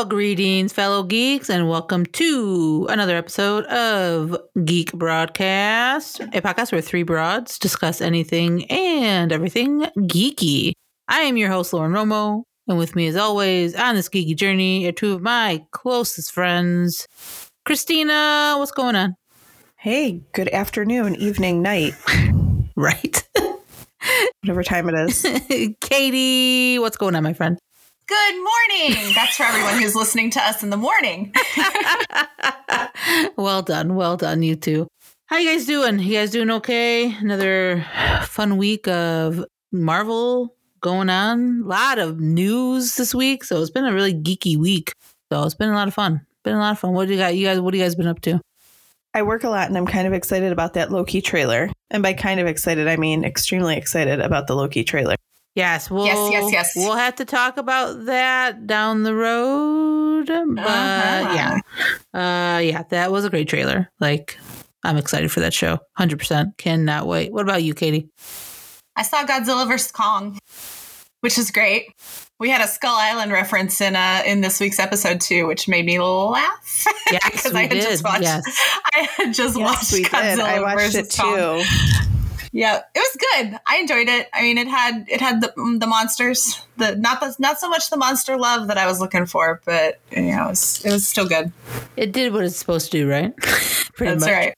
well, greetings, fellow geeks, and welcome to another episode of Geek Broadcast, a podcast where three broads discuss anything and everything geeky. I am your host, Lauren Romo, and with me, as always, on this geeky journey are two of my closest friends. Christina, what's going on? Hey, good afternoon, evening, night, Right. whatever time it is. Katie, what's going on, my friend? Good morning. That's for everyone who's listening to us in the morning. well done. Well done, you two. How you guys doing? You guys doing okay? Another fun week of Marvel going on. A lot of news this week, so it's been a really geeky week. So it's been a lot of fun. Been a lot of fun. What do you got? You guys, what do you guys been up to? I work a lot and I'm kind of excited about that Loki trailer. And by kind of excited, I mean extremely excited about the Loki trailer. Yes, we'll, Yes, yes, yes. We'll have to talk about that down the road. But Uh-huh. yeah, uh, yeah, that was a great trailer. Like, I'm excited for that show. Hundred percent. Cannot wait. What about you, Katie? I saw Godzilla vs. Kong, which is great. We had a Skull Island reference in uh, in this week's episode too, which made me laugh. Yes, because we I had did. just watched. Yes. I had just watched we Godzilla did. I watched it Kong. too. Yeah, it was good. I enjoyed it. I mean, it had it had the the monsters, the not the not so much the monster love that I was looking for, but you know, it was it was still good. It did what it's supposed to do, right? Pretty That's much. right.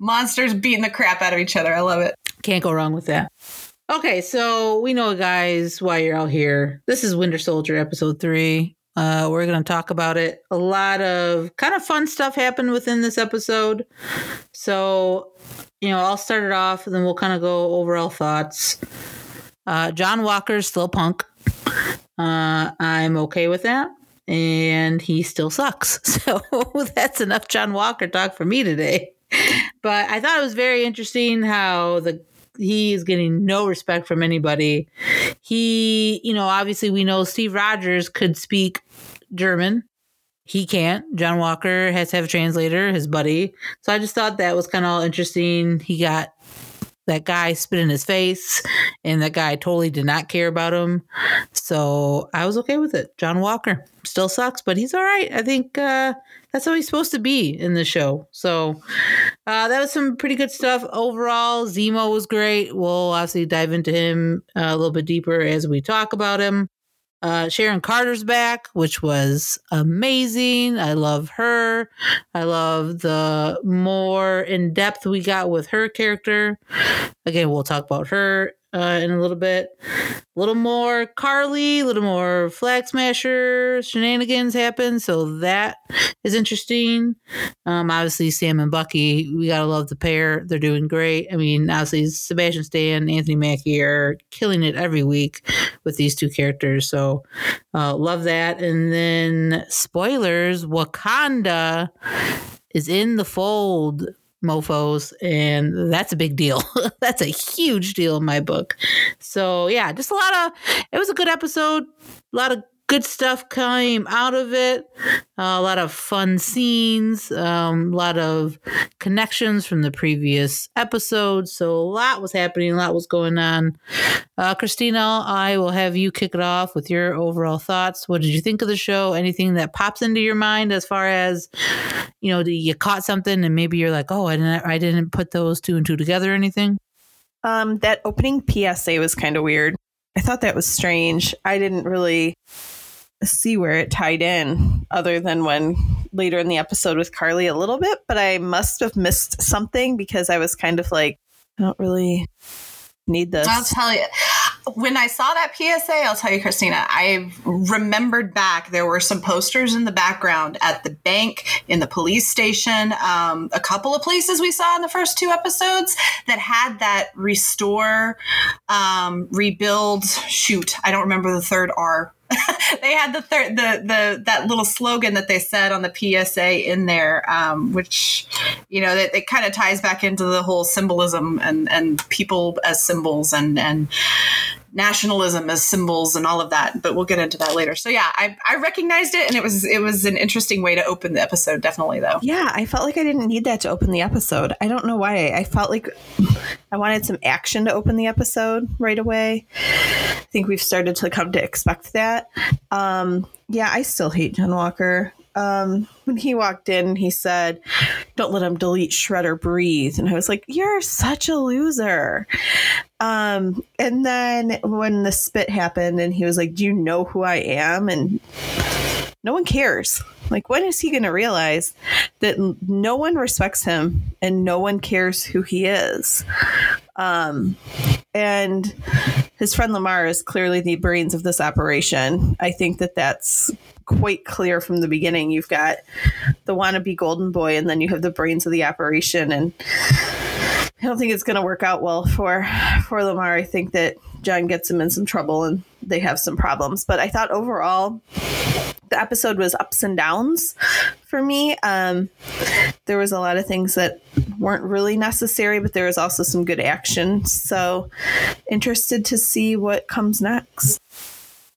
Monsters beating the crap out of each other. I love it. Can't go wrong with that. Okay, so we know, guys, why you're out here. This is Winter Soldier episode three. Uh, we're going to talk about it. A lot of kind of fun stuff happened within this episode. So, you know, I'll start it off and then we'll kind of go overall thoughts. Uh, John Walker's still punk. Uh, I'm okay with that. And he still sucks. So that's enough John Walker talk for me today. But I thought it was very interesting how the he is getting no respect from anybody. He, you know, obviously we know Steve Rogers could speak German. He can't. John Walker has to have a translator, his buddy. So I just thought that was kind of all interesting. He got that guy spit in his face, and that guy totally did not care about him. So I was okay with it. John Walker still sucks, but he's all right. I think uh, that's how he's supposed to be in the show. So uh, that was some pretty good stuff overall. Zemo was great. We'll obviously dive into him uh, a little bit deeper as we talk about him. Uh, Sharon Carter's back, which was amazing. I love her. I love the more in depth we got with her character. Again, we'll talk about her uh, in a little bit. A little more Karli, a little more Flag Smasher shenanigans happen. So that is interesting. Um, obviously, Sam and Bucky, we gotta love the pair. They're doing great. I mean, obviously, Sebastian Stan, Anthony Mackie are killing it every week with these two characters. So, uh, love that. And then, spoilers: Wakanda is in the fold, mofo's, and that's a big deal. that's a huge deal in my book. So, yeah, just a lot of. It was a good episode. A lot of good stuff came out of it. Uh, a lot of fun scenes, um, a lot of connections from the previous episodes. So a lot was happening, a lot was going on. Uh, Christina, I will have you kick it off with your overall thoughts. What did you think of the show? Anything that pops into your mind as far as, you know, you caught something and maybe you're like, oh, I didn't, I didn't put those two and two together or anything? Um, that opening PSA was kind of weird. I thought that was strange. I didn't really see where it tied in other than when later in the episode with Karli a little bit, but I must have missed something because I was kind of like, I don't really need this. I'll tell you. When I saw that PSA, I'll tell you, Christina, I remembered back there were some posters in the background at the bank, in the police station, um, a couple of places we saw in the first two episodes that had that restore, um, rebuild, shoot, I don't remember the third R they had the third the the that little slogan that they said on the PSA in there, um, which you know that it kind of ties back into the whole symbolism and and people as symbols and and nationalism as symbols and all of that. But we'll get into that later. So yeah, I, I recognized it, and it was it was an interesting way to open the episode. Definitely though. Yeah, I felt like I didn't need that to open the episode. I don't know why. I felt like I wanted some action to open the episode right away. I think we've started to come to expect that. Um, yeah, I still hate John Walker um, when he walked in, he said, "Don't let him delete, shred, or breathe." And I was like, "You're such a loser." Um, and then when the spit happened, and he was like, "Do you know who I am?" and no one cares. Like, when is he going to realize that no one respects him and no one cares who he is? Um, and his friend Lemar is clearly the brains of this operation. I think that that's quite clear from the beginning. You've got the wannabe golden boy, and then you have the brains of the operation. And I don't think it's going to work out well for for Lemar. I think that John gets him in some trouble, and they have some problems. But I thought overall, the episode was ups and downs for me. Um, there was a lot of things that weren't really necessary, but there was also some good action. So interested to see what comes next.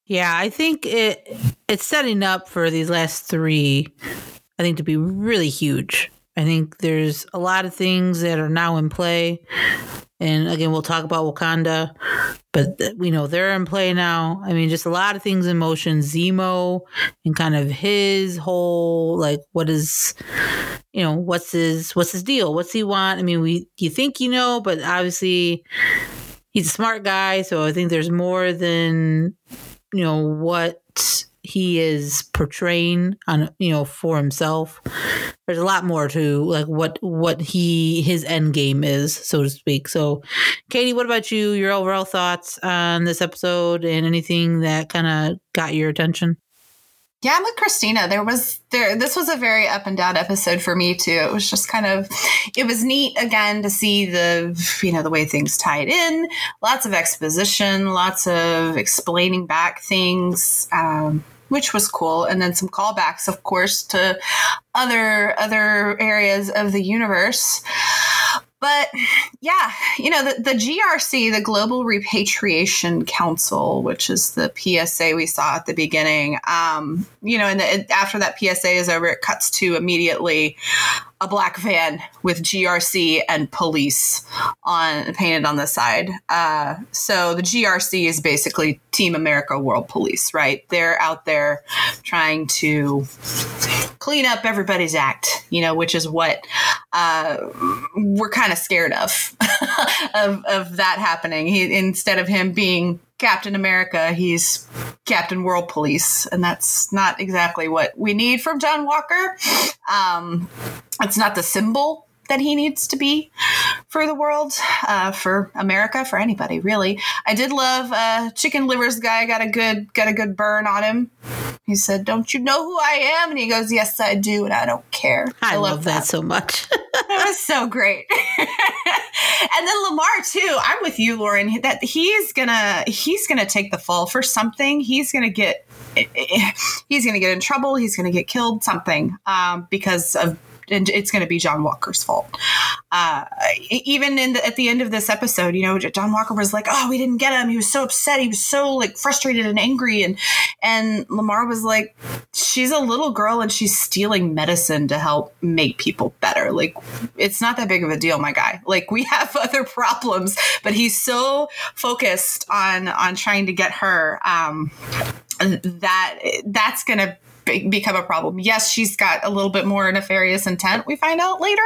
Yeah, I think it it's setting up for these last three, I think, to be really huge. I think there's a lot of things that are now in play. And again, we'll talk about Wakanda, but we know they're in play now. I mean, just a lot of things in motion. Zemo and kind of his whole like, what is, you know, what's his what's his deal? What's he want? I mean, we you think you know, but obviously he's a smart guy, so I think there's more than you know what he is portraying on you know for himself. There's a lot more to like what what he his end game is so to speak. So katie what about you? Your overall thoughts on this episode and anything that kind of got your attention yeah, I'm with Christina. There was there this was a very up and down episode for me too. It was just kind of it was neat again to see the you know the way things tied in. Lots of exposition, lots of explaining back things. Um, which was cool and then some callbacks of course to other other areas of the universe but yeah, you know, the, the GRC, the Global Repatriation Council, which is the PSA we saw at the beginning, um, you know, and the, after that PSA is over, it cuts to immediately a black van with GRC and police on painted on the side. Uh, so the GRC is basically Team America World Police, right? They're out there trying to clean up everybody's act, you know, which is what uh, we're kind of scared of, of of that happening. He instead of him being Captain America, he's Captain World Police, and that's not exactly what we need from John Walker. Um, it's not the symbol that he needs to be for the world, uh, for America, for anybody really. I did love uh, Chicken Livers guy got a good got a good burn on him. He said, "Don't you know who I am?" And he goes, "Yes, I do, and I don't care." I, I love, love that. that so much. that was so great. and then Lemar too. I'm with you, Lauren. That he's gonna he's gonna take the fall for something. He's gonna get he's gonna get in trouble. He's gonna get killed. Something um, because of and it's going to be John Walker's fault. Uh, even in the, at the end of this episode, you know, John Walker was like, "Oh, we didn't get him. He was so upset. He was so like frustrated and angry." And and Lemar was like, "She's a little girl and she's stealing medicine to help make people better. Like, it's not that big of a deal, my guy. Like, we have other problems, but he's so focused on on trying to get her." Um, that that's going to become a problem. Yes, she's got a little bit more nefarious intent, we find out later,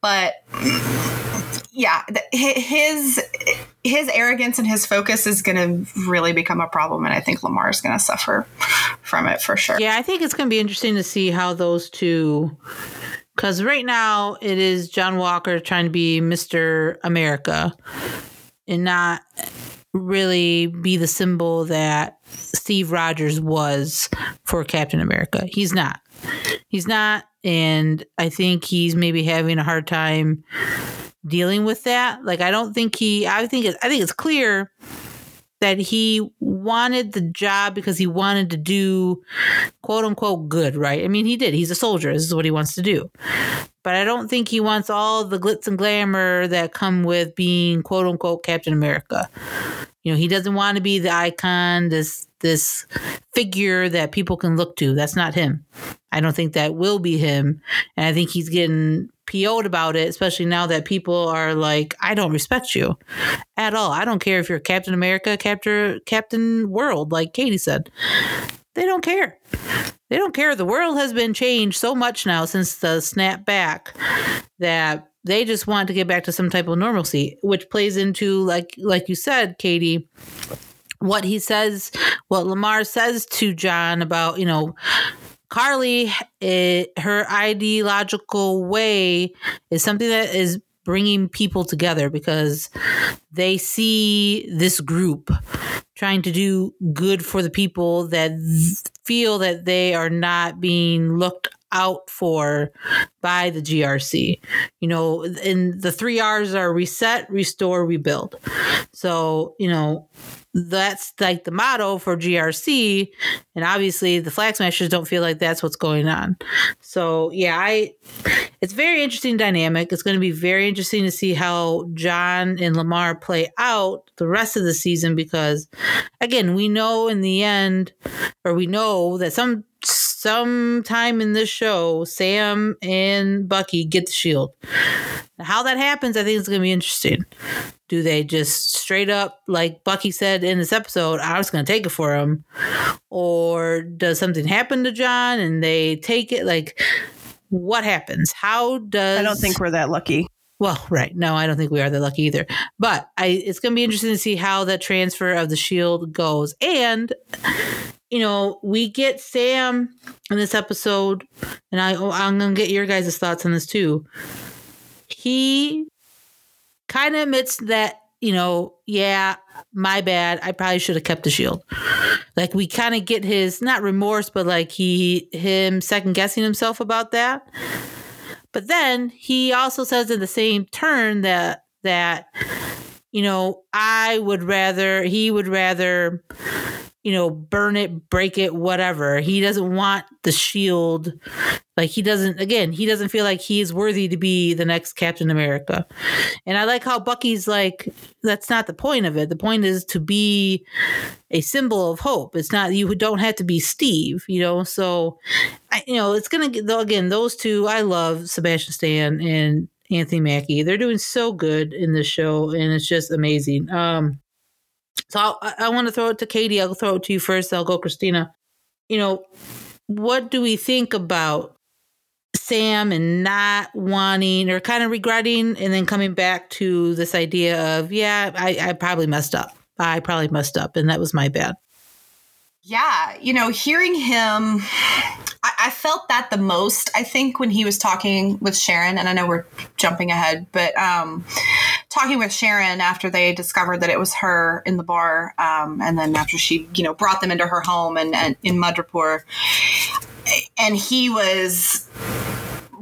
but yeah, his his arrogance and his focus is going to really become a problem, and I think Lemar is going to suffer from it for sure. Yeah, I think it's going to be interesting to see how those two. Because right now it is John Walker trying to be Mr. America and not really be the symbol that Steve Rogers was for Captain America. He's not. He's not. And I think he's maybe having a hard time dealing with that. Like I don't think he I think it, I think it's clear that he wanted the job because he wanted to do quote unquote good, right? I mean, he did. He's a soldier. This is what he wants to do. But I don't think he wants all the glitz and glamour that come with being quote unquote Captain America. You know, he doesn't want to be the icon, this this figure that people can look to. That's not him. I don't think that will be him. And I think he's getting PO'd about it, especially now that people are like, I don't respect you at all. I don't care if you're Captain America, Captain Captain World, like Katie said. They don't care. They don't care. The world has been changed so much now since the snap back that they just want to get back to some type of normalcy, which plays into like like you said, Katie, what he says, what Lemar says to John about, you know, Karli, it, her ideological way is something that is bringing people together because they see this group trying to do good for the people that feel that they are not being looked out for by the GRC. You know, and the three R's are reset, restore, rebuild. So, you know, that's like the motto for GRC. And obviously the flag smashers don't feel like that's what's going on. So yeah, I it's very interesting dynamic. It's going to be very interesting to see how John and Lemar play out the rest of the season because again, we know in the end or we know that some sometime in this show, Sam and Bucky get the shield. How that happens, I think is going to be interesting. Do they just straight up, like Bucky said in this episode, I was going to take it for him? Or does something happen to John and they take it? Like, what happens? How does. I don't think we're that lucky. Well, right. No, I don't think we are that lucky either. But I, it's going to be interesting to see how that transfer of the shield goes. And you know, we get Sam in this episode, and I oh, I'm gonna get your guys' thoughts on this too. He kind of admits that you know, yeah, my bad. I probably should have kept the shield. Like we kind of get his not remorse, but like he him second guessing himself about that. But then he also says in the same turn that that you know, I would rather he would rather you know, burn it, break it, whatever. He doesn't want the shield. Like he doesn't again, he doesn't feel like he is worthy to be the next Captain America. And I like how Bucky's like that's not the point of it. The point is to be a symbol of hope. It's not you don't have to be Steve, you know. So I, you know, it's going to again those two I love Sebastian Stan and Anthony Mackie. They're doing so good in this show and it's just amazing. Um so I'll, i I, want to throw it to Katie. I'll throw it to you first. I'll go Christina. You know, what do we think about Sam and not wanting or kind of regretting and then coming back to this idea of, yeah, I, I probably messed up. I probably messed up and that was my bad. Yeah, you know, hearing him, I, I, felt that the most. I think when he was talking with Sharon, and I know we're jumping ahead, but um, talking with Sharon after they discovered that it was her in the bar, um, and then after she, you know, brought them into her home and, and in Madripoor, and he was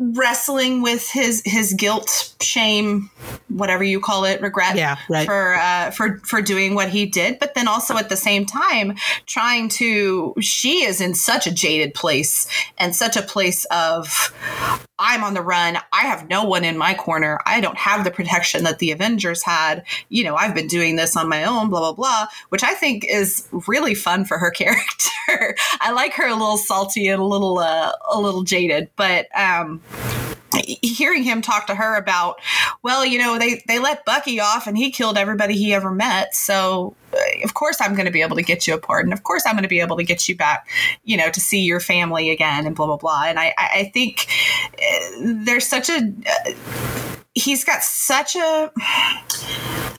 wrestling with his his guilt, shame, whatever you call it, regret yeah, right. for uh, for for doing what he did, but then also at the same time trying to. She is in such a jaded place and such a place of I'm on the run. I have no one in my corner. I don't have the protection that the Avengers had. You know, I've been doing this on my own, blah, blah, blah, which I think is really fun for her character. I like her a little salty and a little, uh, a little jaded, but, um, hearing him talk to her about, well, you know, they they let Bucky off and he killed everybody he ever met. So uh, of course I'm going to be able to get you a pardon. Of course I'm going to be able to get you back, you know, to see your family again and blah blah blah. And I I think uh, there's such a uh, he's got such a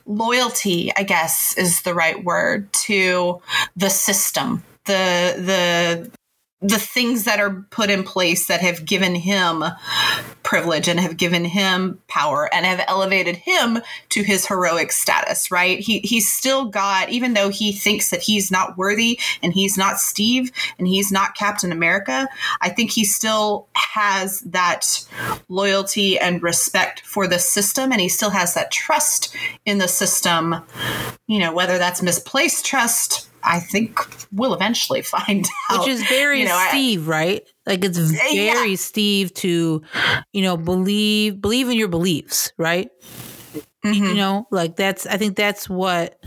loyalty, I guess is the right word to the system the the the things that are put in place that have given him privilege and have given him power and have elevated him to his heroic status right? He he's still got even though he thinks that he's not worthy and he's not steve and he's not captain america i think he still has that loyalty and respect for the system and he still has that trust in the system you know whether that's misplaced trust I think we'll eventually find out. Which is very you know, Steve, I, right? Like it's very yeah. Steve to, you know, believe believe in your beliefs, right? You Mhm. know, like that's I think that's what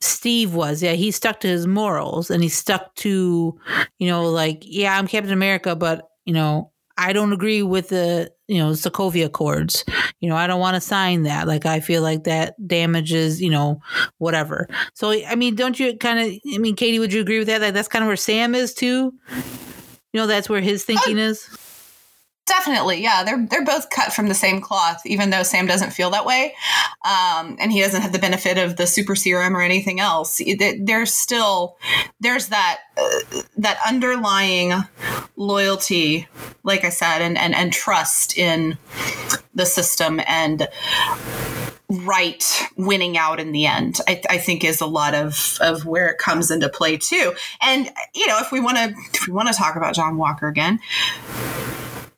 Steve was. Yeah, he stuck to his morals and he stuck to, you know, like, yeah, I'm Captain America, but, you know, I don't agree with the, you know, Sokovia Accords. You know, I don't want to sign that. Like, I feel like that damages, you know, whatever. So, I mean, don't you kind of, I mean, Katie, would you agree with that? Like, that's kind of where Sam is too. You know, that's where his thinking oh, is. Definitely, yeah. They're they're both cut from the same cloth, even though Sam doesn't feel that way, um, and he doesn't have the benefit of the super serum or anything else. There's still there's that uh, that underlying loyalty, like I said, and and and trust in the system and right winning out in the end I, I think is a lot of of where it comes into play too and you know if we want to if we want to talk about john walker again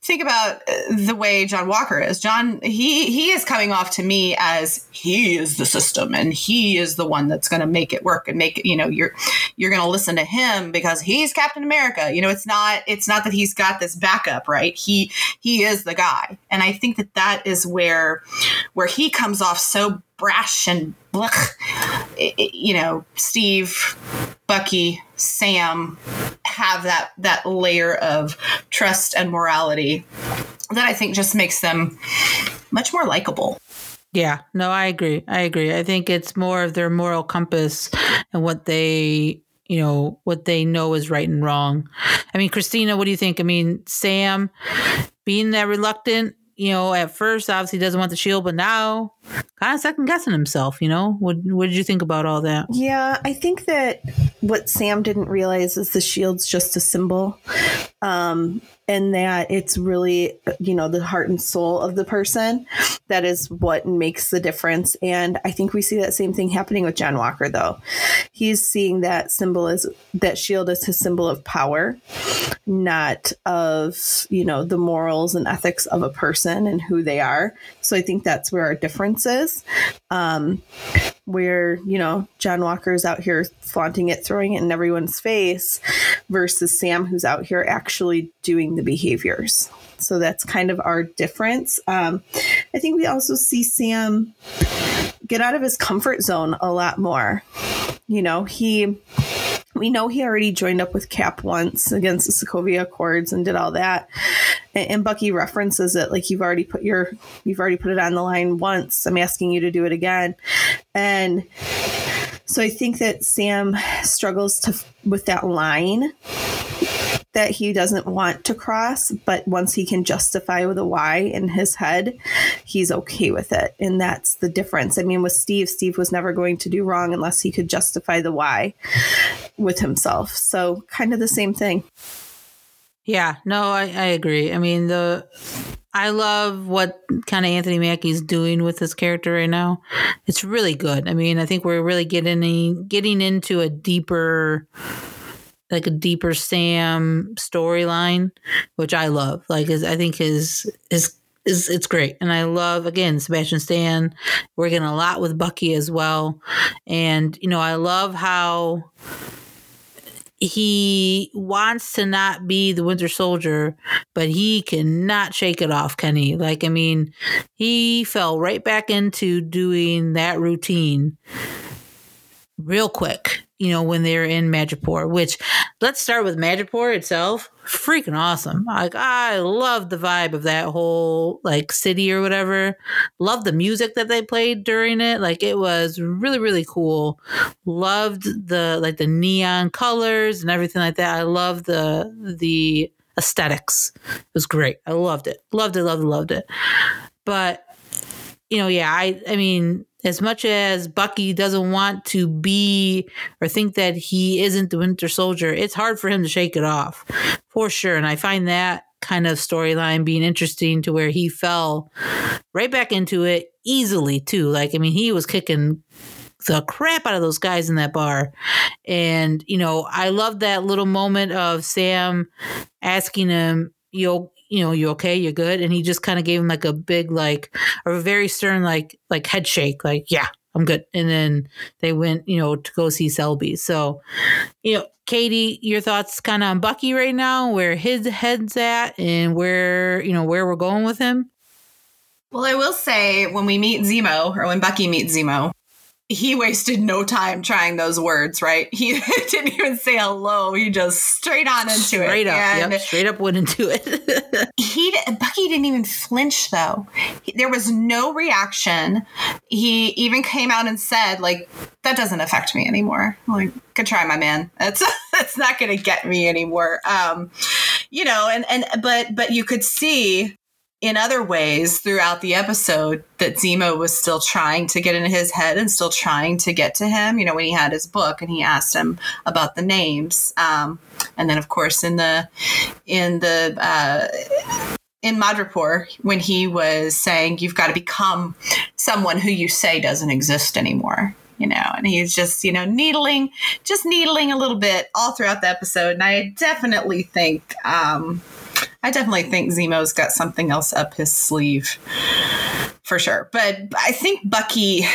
think about uh, the way John Walker is. John, he he is coming off to me as he is the system and he is the one that's going to make it work and make it. You know, you're you're going to listen to him because he's Captain America. You know, it's not it's not that he's got this backup, right? He he is the guy, and I think that that is where where he comes off so brash and blech. You know, Steve, Bucky, Sam have that that layer of trust and morality that I think just makes them much more likable. Yeah, no, I agree. I agree. I think it's more of their moral compass and what they, you know, what they know is right and wrong. I mean, Christina, what do you think? I mean, Sam being that reluctant, you know, at first obviously doesn't want the shield, but now kind of second guessing himself, you know? What what did you think about all that? Yeah, I think that what Sam didn't realize is the shield's just a symbol. Um, and that it's really, you know, the heart and soul of the person that is what makes the difference. And I think we see that same thing happening with John Walker, though. He's seeing that symbol as that shield as his symbol of power, not of, you know, the morals and ethics of a person and who they are. So I think that's where our difference is. Um, where you know John Walker's out here flaunting it, throwing it in everyone's face, versus Sam who's out here actually doing the behaviors. So that's kind of our difference. Um, I think we also see Sam get out of his comfort zone a lot more. You know, he we know he already joined up with Cap once against the Sokovia Accords and did all that. And, and Bucky references it like you've already put your you've already put it on the line once. I'm asking you to do it again. And so I think that Sam struggles to with that line that he doesn't want to cross, but once he can justify with a why in his head, he's okay with it. And that's the difference. I mean, with Steve, Steve was never going to do wrong unless he could justify the why with himself. So, kind of the same thing. Yeah, no, I, I agree. I mean, the I love what kind of Anthony Mackie's doing with his character right now. It's really good. I mean, I think we're really getting getting into a deeper like a deeper Sam storyline, which I love. Like his, I think his his is it's great. And I love again Sebastian Stan working a lot with Bucky as well. And you know, I love how he wants to not be the Winter Soldier, but he cannot shake it off, he? Like, I mean, he fell right back into doing that routine real quick, you know, when they're in Madripoor, which let's start with Madripoor itself. Freaking awesome. Like, I love the vibe of that whole like city or whatever. Love the music that they played during it. Like, it was really, really cool. Loved the like the neon colors and everything like that. I love the, the, aesthetics it was great i loved it loved it loved it loved it but you know yeah i i mean as much as Bucky doesn't want to be or think that he isn't the Winter Soldier, it's hard for him to shake it off for sure. And I find that kind of storyline being interesting to where he fell right back into it easily, too. Like, I mean, he was kicking the crap out of those guys in that bar. And, you know, I love that little moment of Sam asking him, you you know, you okay? You're good. And he just kind of gave him like a big, like, or a very stern, like, like head shake, like, yeah, I'm good. And then they went, you know, to go see Selby. So, you know, Katie, your thoughts kind of on Bucky right now, where his head's at and where, you know, where we're going with him? Well, I will say when we meet Zemo, or when Bucky meets Zemo, he wasted no time trying those words, right? He didn't even say hello. He just straight on into straight it. Straight up, yep, straight up went into it. he Bucky didn't even flinch though. He- there was no reaction. He even came out and said, like, that doesn't affect me anymore. I'm like, good try, my man. That's that's not gonna get me anymore. Um, you know, and and but but you could see in other ways throughout the episode that Zemo was still trying to get into his head and still trying to get to him. You know, when he had his book and he asked him about the names, um, and then of course in the in the uh, in Madripoor when he was saying you've got to become someone who you say doesn't exist anymore. You know, and he's just, you know, needling, just needling a little bit all throughout the episode. And I definitely think, um, I definitely think Zemo's got something else up his sleeve for sure. But I think Bucky,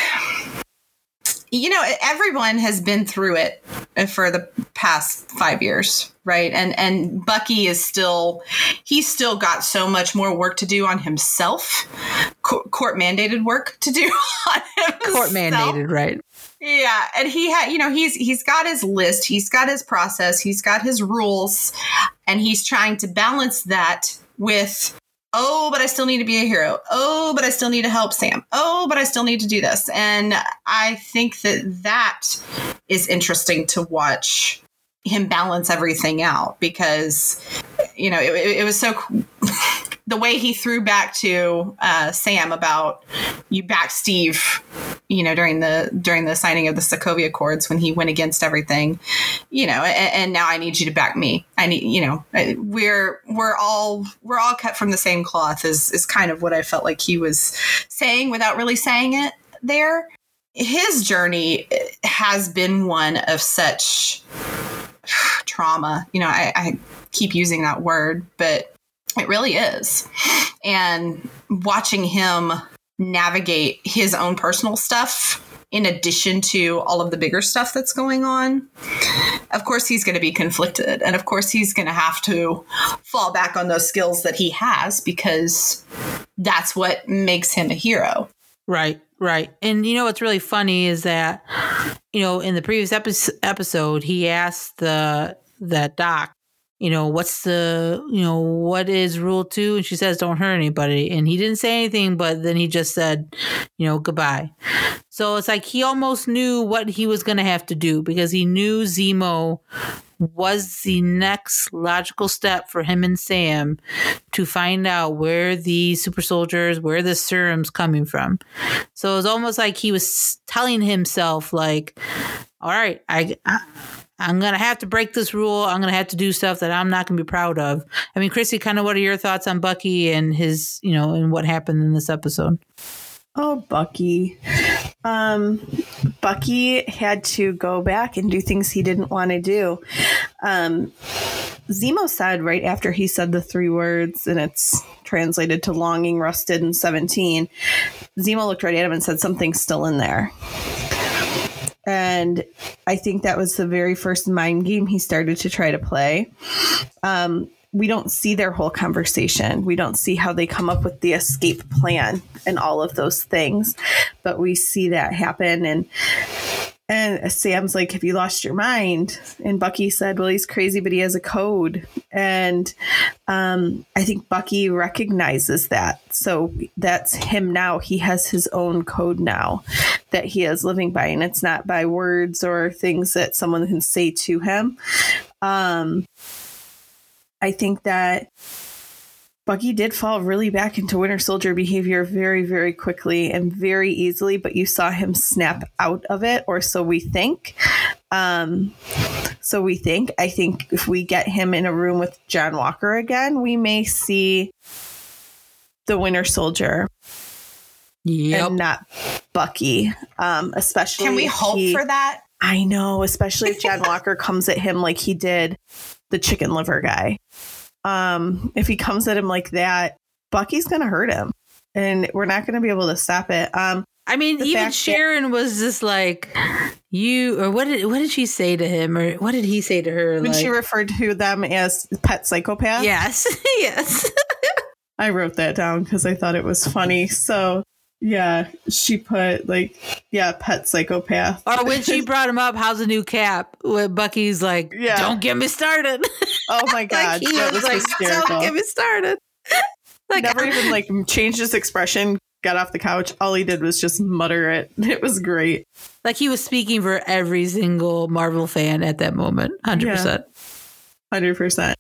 you know, everyone has been through it for the past five years, right? And and Bucky is still, he's still got so much more work to do on himself, court mandated work to do on himself. Court mandated, right? Yeah, and he had, you know, he's he's got his list, he's got his process, he's got his rules, and he's trying to balance that with oh, but I still need to be a hero. Oh, but I still need to help Sam. Oh, but I still need to do this. And I think that that is interesting to watch him balance everything out because you know, it, it was so the way he threw back to uh, Sam about you back Steve, you know, during the during the signing of the Sokovia Accords when he went against everything, you know, and, and, now I need you to back me. I need, you know, we're we're all we're all cut from the same cloth. Is is kind of what I felt like he was saying without really saying it there. His journey has been one of such trauma. You know, I, I keep using that word, but it really is. And watching him navigate his own personal stuff in addition to all of the bigger stuff that's going on, of course, he's going to be conflicted. And of course, he's going to have to fall back on those skills that he has because that's what makes him a hero. Right, right. And you know what's really funny is that, you know, in the previous epi- episode, he asked the that doc you know, what's the, you know, what is rule two? And she says, don't hurt anybody. And he didn't say anything, but then he just said, you know, goodbye. So it's like he almost knew what he was going to have to do because he knew Zemo was the next logical step for him and Sam to find out where the super soldiers, where the serum's coming from. So it was almost like he was telling himself, like, all right, I, I I'm gonna have to break this rule. I'm gonna have to do stuff that I'm not gonna be proud of. I mean, Chrissy, kind of what are your thoughts on Bucky and his, you know, and what happened in this episode? Oh, Bucky. Um, Bucky had to go back and do things he didn't want to do. Um, Zemo said right after he said the three words, and it's translated to longing, rusted, and 17. Zemo looked right at him and said, Something's still in there. And I think that was the very first mind game he started to try to play. Um, we don't see their whole conversation. We don't see how they come up with the escape plan and all of those things, but we see that happen. And and Sam's like, "Have you lost your mind?" And Bucky said, "Well, he's crazy, but he has a code." And um, I think Bucky recognizes that, so that's him now. He has his own code now that he is living by, and it's not by words or things that someone can say to him. Um, I think that Bucky did fall really back into Winter Soldier behavior very, very quickly and very easily, but you saw him snap out of it, or so we think. Um, so we think. I think if we get him in a room with John Walker again, we may see the Winter Soldier. Yep. And not Bucky. Um, especially Can we hope he, for that? I know, especially if John Walker comes at him like he did the chicken liver guy. Um, if he comes at him like that, Bucky's gonna hurt him, and we're not gonna be able to stop it. Um, I mean, even Sharon was just like, "You," or what did what did she say to him, or what did he say to her? when like, she referred to them as pet psychopaths. yes, yes. I wrote that down because I thought it was funny. So yeah, she put like yeah, pet psychopath. Or when she brought him up, how's a new cap? When Bucky's like, Yeah. don't get me started. Oh my god, like he that was was like, hysterical. don't get me started. like Never even like changed his expression. Got off the couch. All he did was just mutter it. It was great. like he was speaking for every single Marvel fan at that moment. Hundred percent. Hundred percent.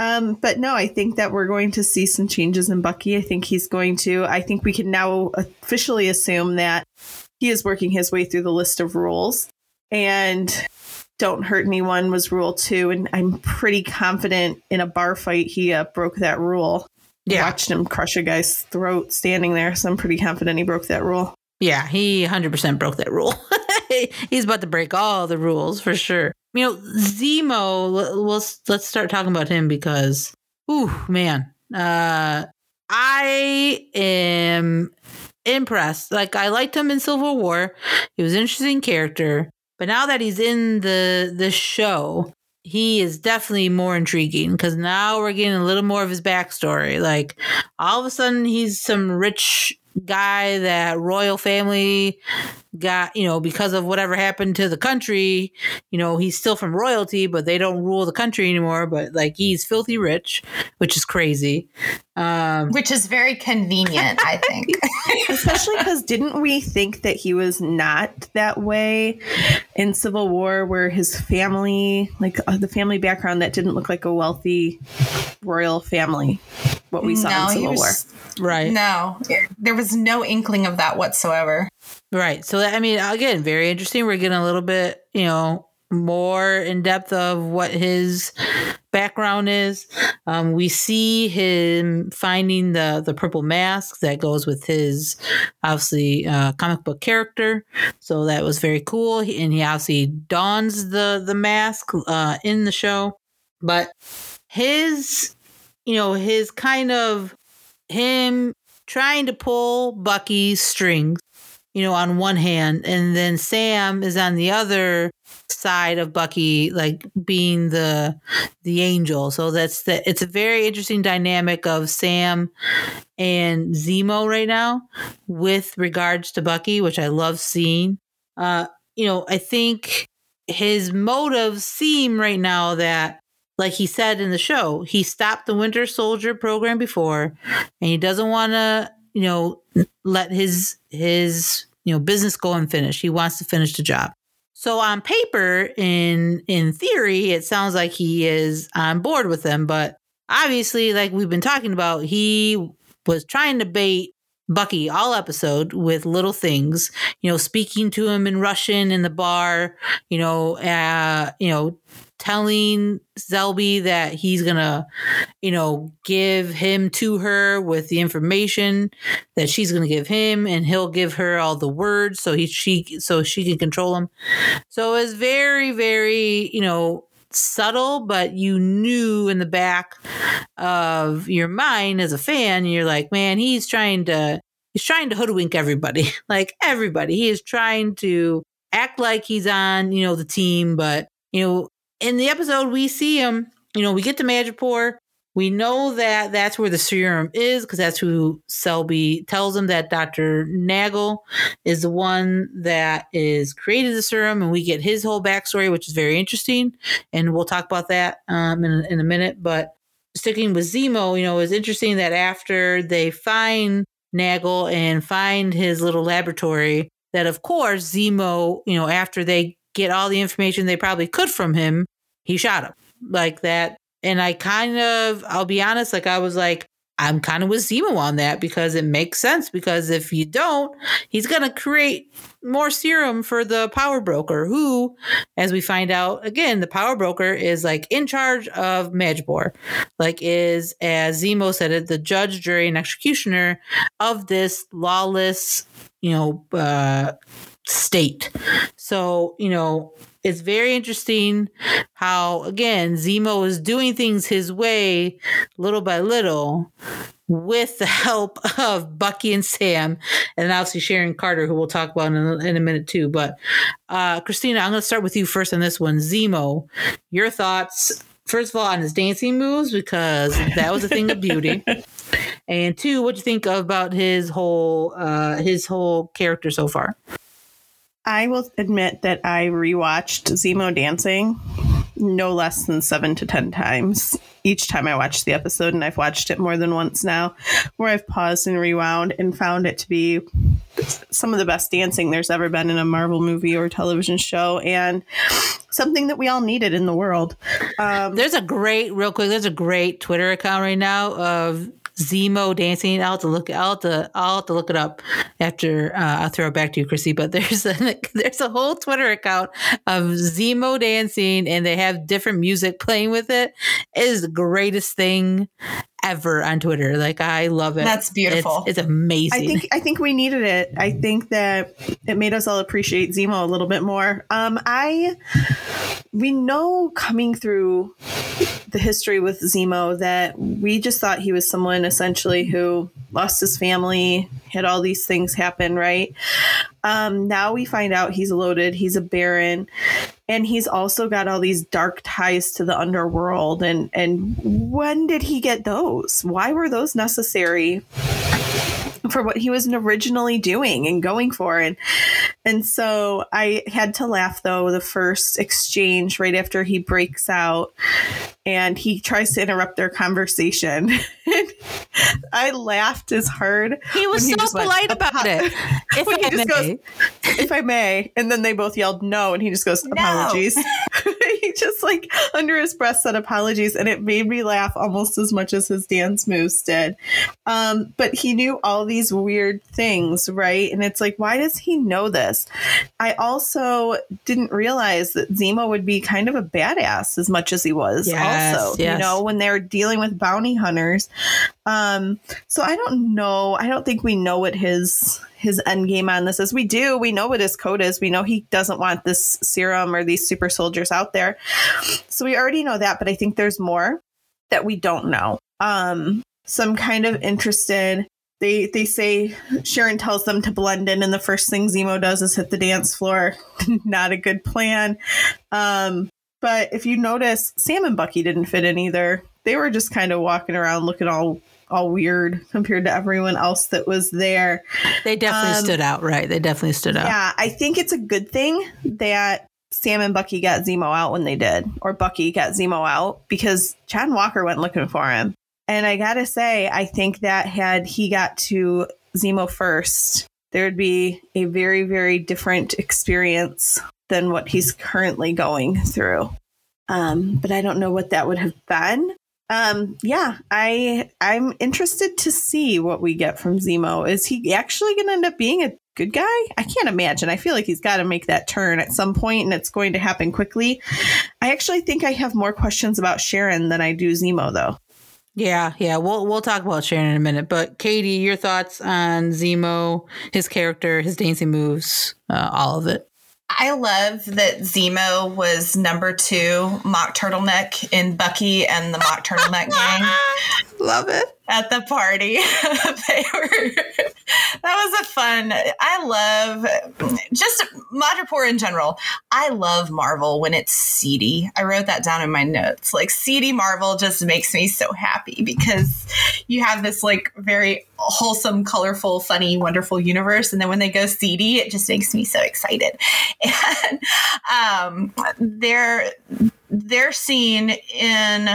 Um, but no, I think that we're going to see some changes in Bucky. I think he's going to. I think we can now officially assume that he is working his way through the list of rules, and don't hurt anyone was rule two. And I'm pretty confident in a bar fight he uh, broke that rule. Yeah. Watched him crush a guy's throat standing there, so I'm pretty confident he broke that rule. Yeah, he 100% broke that rule. He's about to break all the rules for sure. You know, Zemo, let's, let's start talking about him because, ooh, man, uh, I am impressed. Like, I liked him in Civil War. He was an interesting character. But now that he's in the the show, he is definitely more intriguing because now we're getting a little more of his backstory. Like, all of a sudden, he's some rich guy that royal family got, you know, because of whatever happened to the country, you know, he's still from royalty, but they don't rule the country anymore. But like he's filthy rich, which is crazy. Um, Which is very convenient, I think. Especially because didn't we think that he was not that way in Civil War, where his family, like uh, the family background, that didn't look like a wealthy royal family? What we saw in he Civil War. right. No, there was no inkling of that whatsoever. Right. So I mean, again, very interesting. We're getting a little bit, you know, more in depth of what his background is. Um, we see him finding the the purple mask that goes with his obviously uh, comic book character. So that was very cool. He- And he obviously dons the the mask uh, in the show, but his, you know, his kind of him trying to pull Bucky's strings you know, on one hand, and then Sam is on the other side of Bucky, like being the the angel. So that's the it's a very interesting dynamic of Sam and Zemo right now with regards to Bucky, which I love seeing. Uh, you know, I think his motives seem right now that like he said in the show, he stopped the Winter Soldier program before and he doesn't want to, you know, let his his you know business go unfinished. He wants to finish the job. So on paper, in in theory, it sounds like he is on board with them, but obviously, like we've been talking about, he was trying to bait Bucky all episode with little things, you know, speaking to him in Russian in the bar, you know, uh, you know, telling Selby that he's gonna, you know, give him to her with the information that she's gonna give him, and he'll give her all the words so he she so she can control him. So it's very very you know subtle, but you knew in the back of your mind as a fan, you're like, man, he's trying to he's trying to hoodwink everybody, like everybody. He is trying to act like he's on you know the team, but you know in the episode we see him. You know, we get to Madripoor. We know that that's where the serum is because that's who Selby tells him that Dr. Nagel is the one that is created the serum, and we get his whole backstory, which is very interesting. And we'll talk about that um, in, in a minute. But sticking with Zemo, you know, it's interesting that after they find Nagel and find his little laboratory, that of course Zemo, you know, after they get all the information they probably could from him, he shot him like that. And I kind of, I'll be honest, like I was like, I'm kind of with Zemo on that because it makes sense. Because if you don't, he's going to create more serum for the power broker, who, as we find out again, the power broker is like in charge of Madripoor, like is, as Zemo said it, the judge, jury, and executioner of this lawless, you know, uh, state. So, you know, it's very interesting how, again, Zemo is doing things his way little by little with the help of Bucky and Sam, and obviously Sharon Carter, who we'll talk about in a, in a minute too. But uh, Christina, I'm going to start with you first on this one. Zemo, your thoughts, first of all, on his dancing moves, because that was a thing of beauty. And two, what do you think about his whole uh, his whole character so far? I will admit that I rewatched Zemo dancing no less than seven to ten times each time I watched the episode, and I've watched it more than once now, where I've paused and rewound and found it to be some of the best dancing there's ever been in a Marvel movie or television show, and something that we all needed in the world. Um, there's a great, real quick, there's a great Twitter account right now of Zemo dancing. I'll have to look. I'll have to. I'll have to look it up after. Uh, I'll throw it back to you, Chrissy. But there's a there's a whole Twitter account of Zemo dancing, and they have different music playing with it. It is the greatest thing ever on Twitter. Like I love it. That's beautiful. It's, it's, amazing. I think I think we needed it. I think that it made us all appreciate Zemo a little bit more. Um, I we know coming through the history with Zemo that we just thought he was someone essentially who lost his family, had all these things happen, right? Um, now we find out he's loaded, he's a baron, and he's also got all these dark ties to the underworld. And and when did he get those? Why were those necessary? for what he was originally doing and going for and and so I had to laugh though the first exchange right after he breaks out and he tries to interrupt their conversation. I laughed as hard. He was so polite went, about it. If I may. Goes, if I may, and then they both yelled no, and he just goes apologies. No. he just like under his breath said apologies, and it made me laugh almost as much as his dance moves did. Um, but he knew all these weird things, right? And it's like, why does he know this? I also didn't realize that Zemo would be kind of a badass as much as he was. Yes, also, yes. you know, when they're dealing with bounty hunters. Um, so I don't know. I don't think we know what his his end game on this is. We do. We know what his code is. We know he doesn't want this serum or these super soldiers out there. So we already know that, but I think there's more that we don't know. Um, so I'm kind of interested. They they say Sharon tells them to blend in, and the first thing Zemo does is hit the dance floor. Not a good plan. Um, but if you notice, Sam and Bucky didn't fit in either. They were just kind of walking around looking all all weird compared to everyone else that was there. They definitely um, stood out, right? They definitely stood out. Yeah, I think it's a good thing that Sam and Bucky got Zemo out when they did, or Bucky got Zemo out because Chad Walker went looking for him. And I gotta say, I think that had he got to Zemo first, there would be a very, very different experience than what he's currently going through. Um, but I don't know what that would have been. Um, yeah, I I'm interested to see what we get from Zemo. Is he actually going to end up being a good guy? I can't imagine. I feel like he's got to make that turn at some point, and it's going to happen quickly. I actually think I have more questions about Sharon than I do Zemo, though. Yeah, yeah, we'll we'll talk about Sharon in a minute. But Katie, your thoughts on Zemo, his character, his dancing moves, uh, all of it. I love that Zemo was number two mock turtleneck in Bucky and the mock turtleneck gang. love it at the party. they were that was a fun. I love just Madripoor in general. I love Marvel when it's seedy. I wrote that down in my notes. Like seedy Marvel just makes me so happy because you have this like very wholesome, colorful, funny, wonderful universe, and then when they go seedy, it just makes me so excited. And um, their their scene in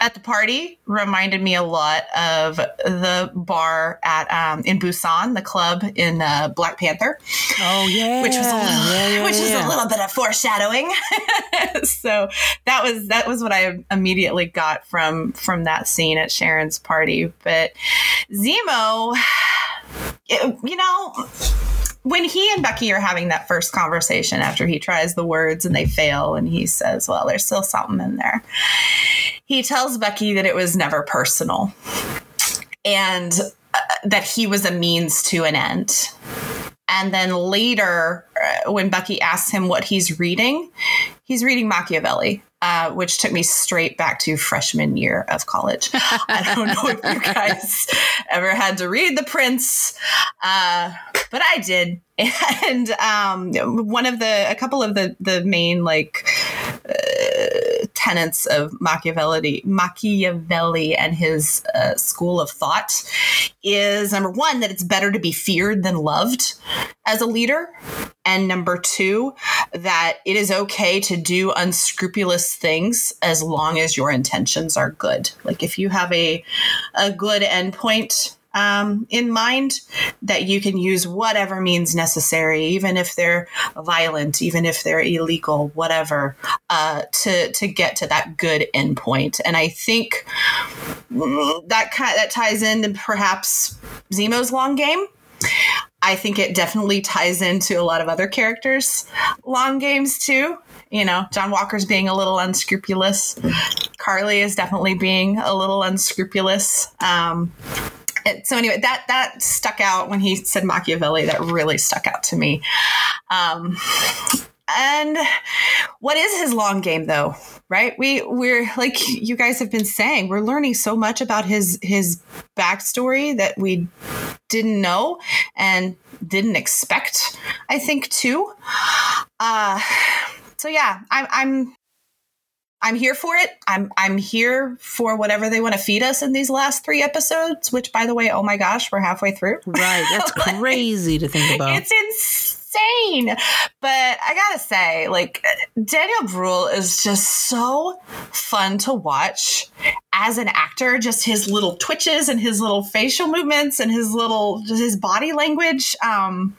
at the party reminded me a lot of the bar at um, in Busan, the club in uh, Black Panther. Oh yeah, which was a little, yeah, yeah, which yeah. was a little bit of foreshadowing. so that was that was what I immediately got from from that scene at Sharon's party. But Zemo, it, you know when he and Bucky are having that first conversation after he tries the words and they fail, and he says, Well, there's still something in there. He tells Bucky that it was never personal and uh, that he was a means to an end. And then later, uh, when Bucky asks him what he's reading, he's reading Machiavelli, uh, which took me straight back to freshman year of college. I don't know if you guys ever had to read The Prince, uh, but I did. And um, one of the, a couple of the the main like uh, tenets of Machiavelli, Machiavelli and his uh, school of thought is number one, that it's better to be feared than loved as a leader. And number two, that it is okay to do unscrupulous things as long as your intentions are good. Like if you have a, a good endpoint um, in mind that you can use whatever means necessary, even if they're violent, even if they're illegal, whatever, uh, to to get to that good endpoint. And I think that kind that ties into perhaps Zemo's long game. I think it definitely ties into a lot of other characters' long games too. You know, John Walker's being a little unscrupulous. Karli is definitely being a little unscrupulous. Um, so anyway, that that stuck out when he said Machiavelli. That really stuck out to me. Um, and what is his long game though? Right? We we're like you guys have been saying, we're learning so much about his his backstory that we didn't know and didn't expect. I think too. Uh, so yeah, I'm I'm I'm here for it. I'm I'm here for whatever they want to feed us in these last three episodes. Which, by the way, oh my gosh, we're halfway through. Right, that's crazy to think about. It's insane. But I gotta say, like Daniel Bruhl is just so fun to watch as an actor. Just his little twitches and his little facial movements and his little his body language. Um,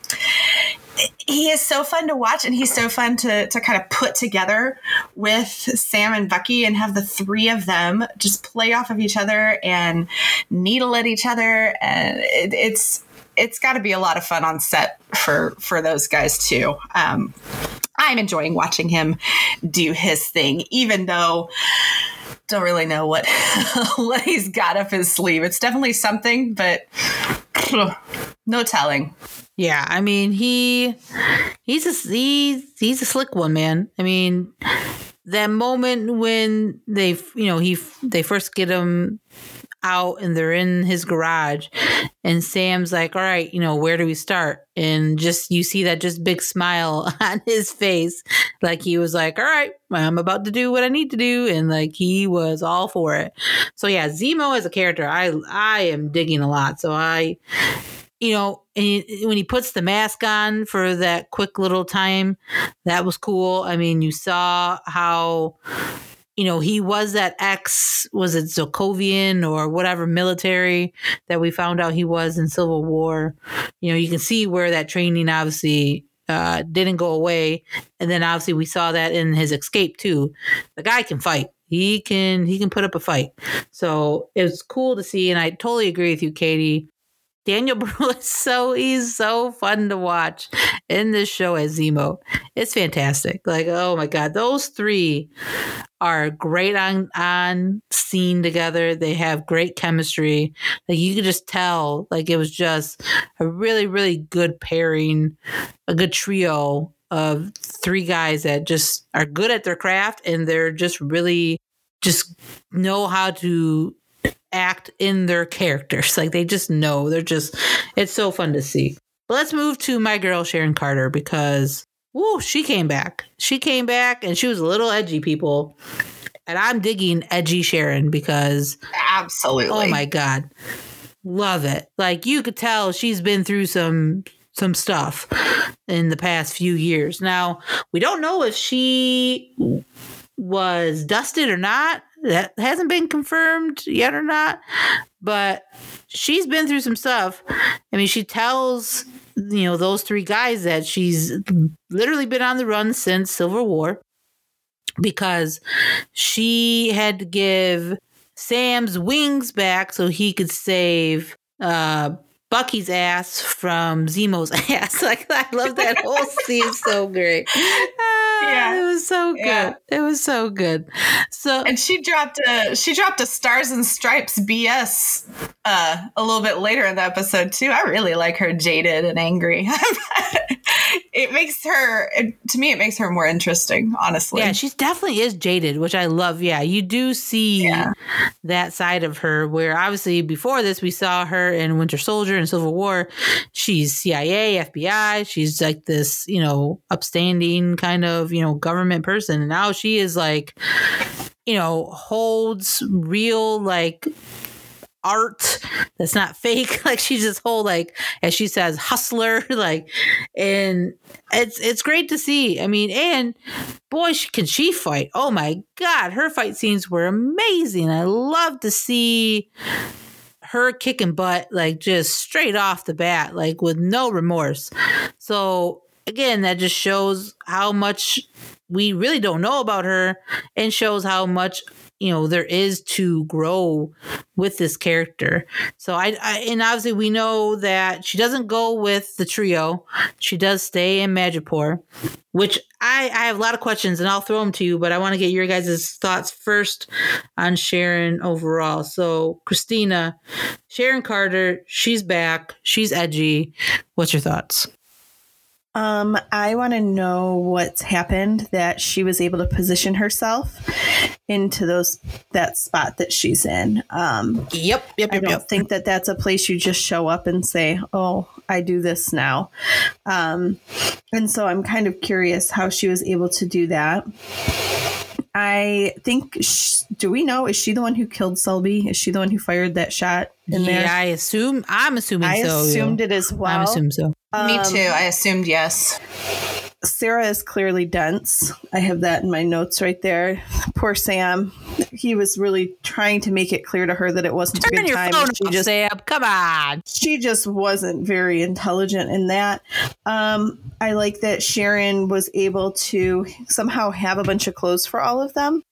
he is so fun to watch and he's so fun to, to kind of put together with Sam and Bucky and have the three of them just play off of each other and needle at each other and it, it's it's got to be a lot of fun on set for for those guys too. Um, i'm enjoying watching him do his thing even though don't really know what what he's got up his sleeve. It's definitely something but no telling yeah, I mean he he's a he's, he's a slick one, man. I mean that moment when they you know he they first get him out and they're in his garage and Sam's like, "All right, you know, where do we start?" And just you see that just big smile on his face like he was like, "All right, I'm about to do what I need to do." And like he was all for it. So yeah, Zemo as a character, I I am digging a lot. So I you know, and he, when he puts the mask on for that quick little time, that was cool. I mean, you saw how, you know, he was that ex, was it Sokovian or whatever military that we found out he was in Civil War. You know, you can see where that training obviously uh, didn't go away, and then obviously we saw that in his escape too. The guy can fight. He can he can put up a fight. So it was cool to see, and I totally agree with you, Katie Daniel Bruhl is so he's so fun to watch in this show as Zemo. It's fantastic. Like, oh my god, those three are great on on scene together. They have great chemistry. Like you could just tell, like it was just a really, really good pairing, a good trio of three guys that just are good at their craft and they're just really just know how to act in their characters. Like they just know. They're just it's so fun to see. But let's move to my girl Sharon Carter because whoo, she came back. She came back and she was a little edgy, people. And I'm digging edgy Sharon because oh absolutely. Oh my god. Love it. Like you could tell she's been through some some stuff in the past few years. Now, we don't know if she was dusted or not that hasn't been confirmed yet or not, but she's been through some stuff. I mean, she tells you know those three guys that she's literally been on the run since Civil War because she had to give Sam's wings back so he could save uh Bucky's ass from Zemo's ass. Like I love that whole scene so great. yeah, it was so good. Yeah. It was so good. So and she dropped a she dropped a Stars and Stripes BS uh, a little bit later in the episode too. I really like her jaded and angry. it makes her to me it makes her more interesting honestly yeah she definitely is jaded which i love yeah you do see yeah. that side of her where obviously before this we saw her in winter soldier and civil war she's cia fbi she's like this you know upstanding kind of you know government person and now she is like you know, holds real like art that's not fake. Like she's this whole like as she says hustler like and it's it's great to see. I mean and boy she, can she fight. Oh my god her fight scenes were amazing. I love to see her kicking butt like just straight off the bat like with no remorse. So again that just shows how much we really don't know about her and shows how much you know there is to grow with this character. So I, I, and obviously we know that she doesn't go with the trio. She does stay in Madripoor which I, I have a lot of questions and I'll throw them to you but I want to get your guys' thoughts first on Sharon overall. So Christina Sharon Carter she's back she's edgy. What's your thoughts um, I want to know what's happened that she was able to position herself into those that spot that she's in. Um, yep, yep. I don't yep. think that that's a place you just show up and say, "Oh, I do this now." Um, and so I'm kind of curious how she was able to do that. I think. She, do we know? Is she the one who killed Selby? Is she the one who fired that shot in yeah, there? I assume. I'm assuming. I so, assumed yeah. it as well. I assume so. Me Um, too. I assumed yes. Sarah is clearly dense. I have that in my notes right there. Poor Sam. He was really trying to make it clear to her that it wasn't a Turn good your time. phone She off, just Sam. Come on. she just wasn't very intelligent in that. Um, I like that Sharon was able to somehow have a bunch of clothes for all of them.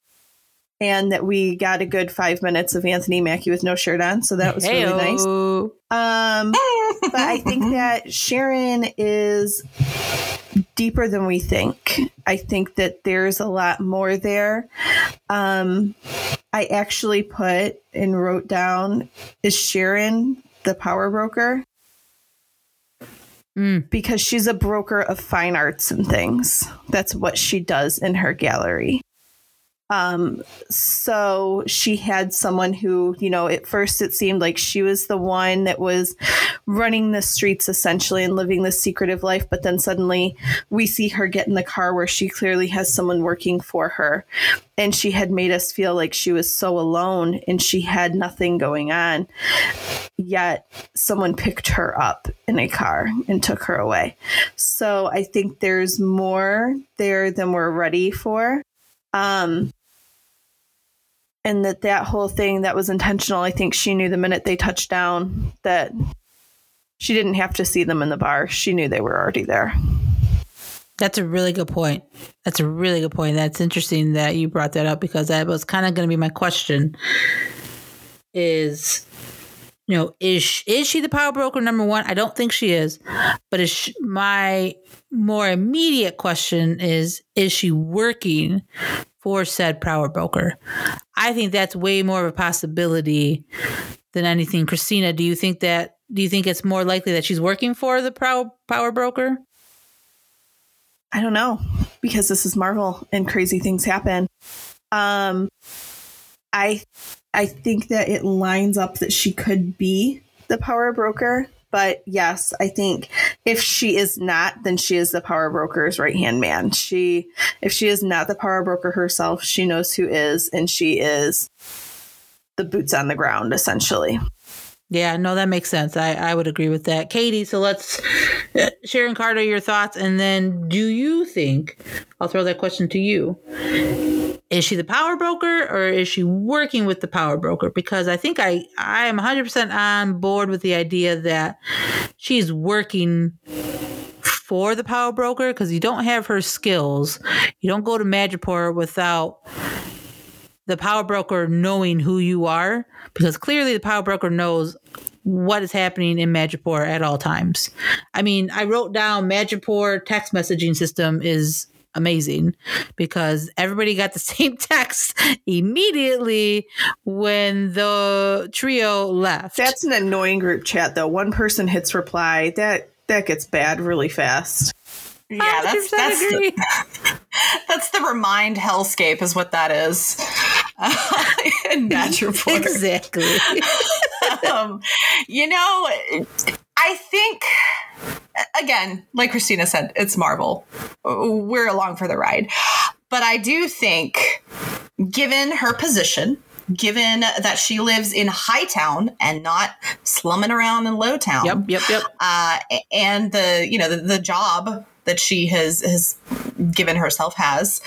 And that we got a good five minutes of Anthony Mackie with no shirt on. So that was really nice. Um, but I think that Sharon is deeper than we think. I think that there's a lot more there. Um, I actually put and wrote down is Sharon the power broker? Mm. Because she's a broker of fine arts and things. That's what she does in her gallery. Um, so she had someone who, you know, at first it seemed like she was the one that was running the streets essentially and living this secretive life. But then suddenly we see her get in the car where she clearly has someone working for her. And she had made us feel like she was so alone and she had nothing going on. Yet someone picked her up in a car and took her away. So I think there's more there than we're ready for um and that that whole thing that was intentional i think she knew the minute they touched down that she didn't have to see them in the bar she knew they were already there That's a really good point. That's a really good point. That's interesting that you brought that up because that was kind of going to be my question. Is you know is sh- is she the power broker number one? I don't think she is, but is sh- my more immediate question is is she working for said power broker? I think that's way more of a possibility than anything. Christina, do you think that? Do you think it's more likely that she's working for the power power broker? i don't know because this is marvel and crazy things happen um i i think that it lines up that she could be the power broker but yes i think if she is not then she is the power broker's right hand man she if she is not the power broker herself she knows who is and she is the boots on the ground essentially Yeah, no, that makes sense. I, I would agree with that. Katie, so let's, uh, Sharon Carter, your thoughts. And then do you think, I'll throw that question to you, is she the power broker or is she working with the power broker? Because I think I, I am 100% on board with the idea that she's working for the power broker because you don't have her skills. You don't go to Madripoor without the power broker knowing who you are because clearly the power broker knows what is happening in Madripoor at all times. I mean, I wrote down Madripoor text messaging system is amazing because everybody got the same text immediately when the trio left. that's an annoying group chat though one person hits reply that that gets bad really fast Yeah, that's 100% that's the, that's the remind hellscape is what that is. in Madripoor. exactly. um, you know, I think again, like Christina said, it's Marvel. We're along for the ride, but I do think given her position, given that she lives in Hightown and not slumming around in Lowtown. Yep, yep, yep. Uh, and the you know the, the job that she has has given herself has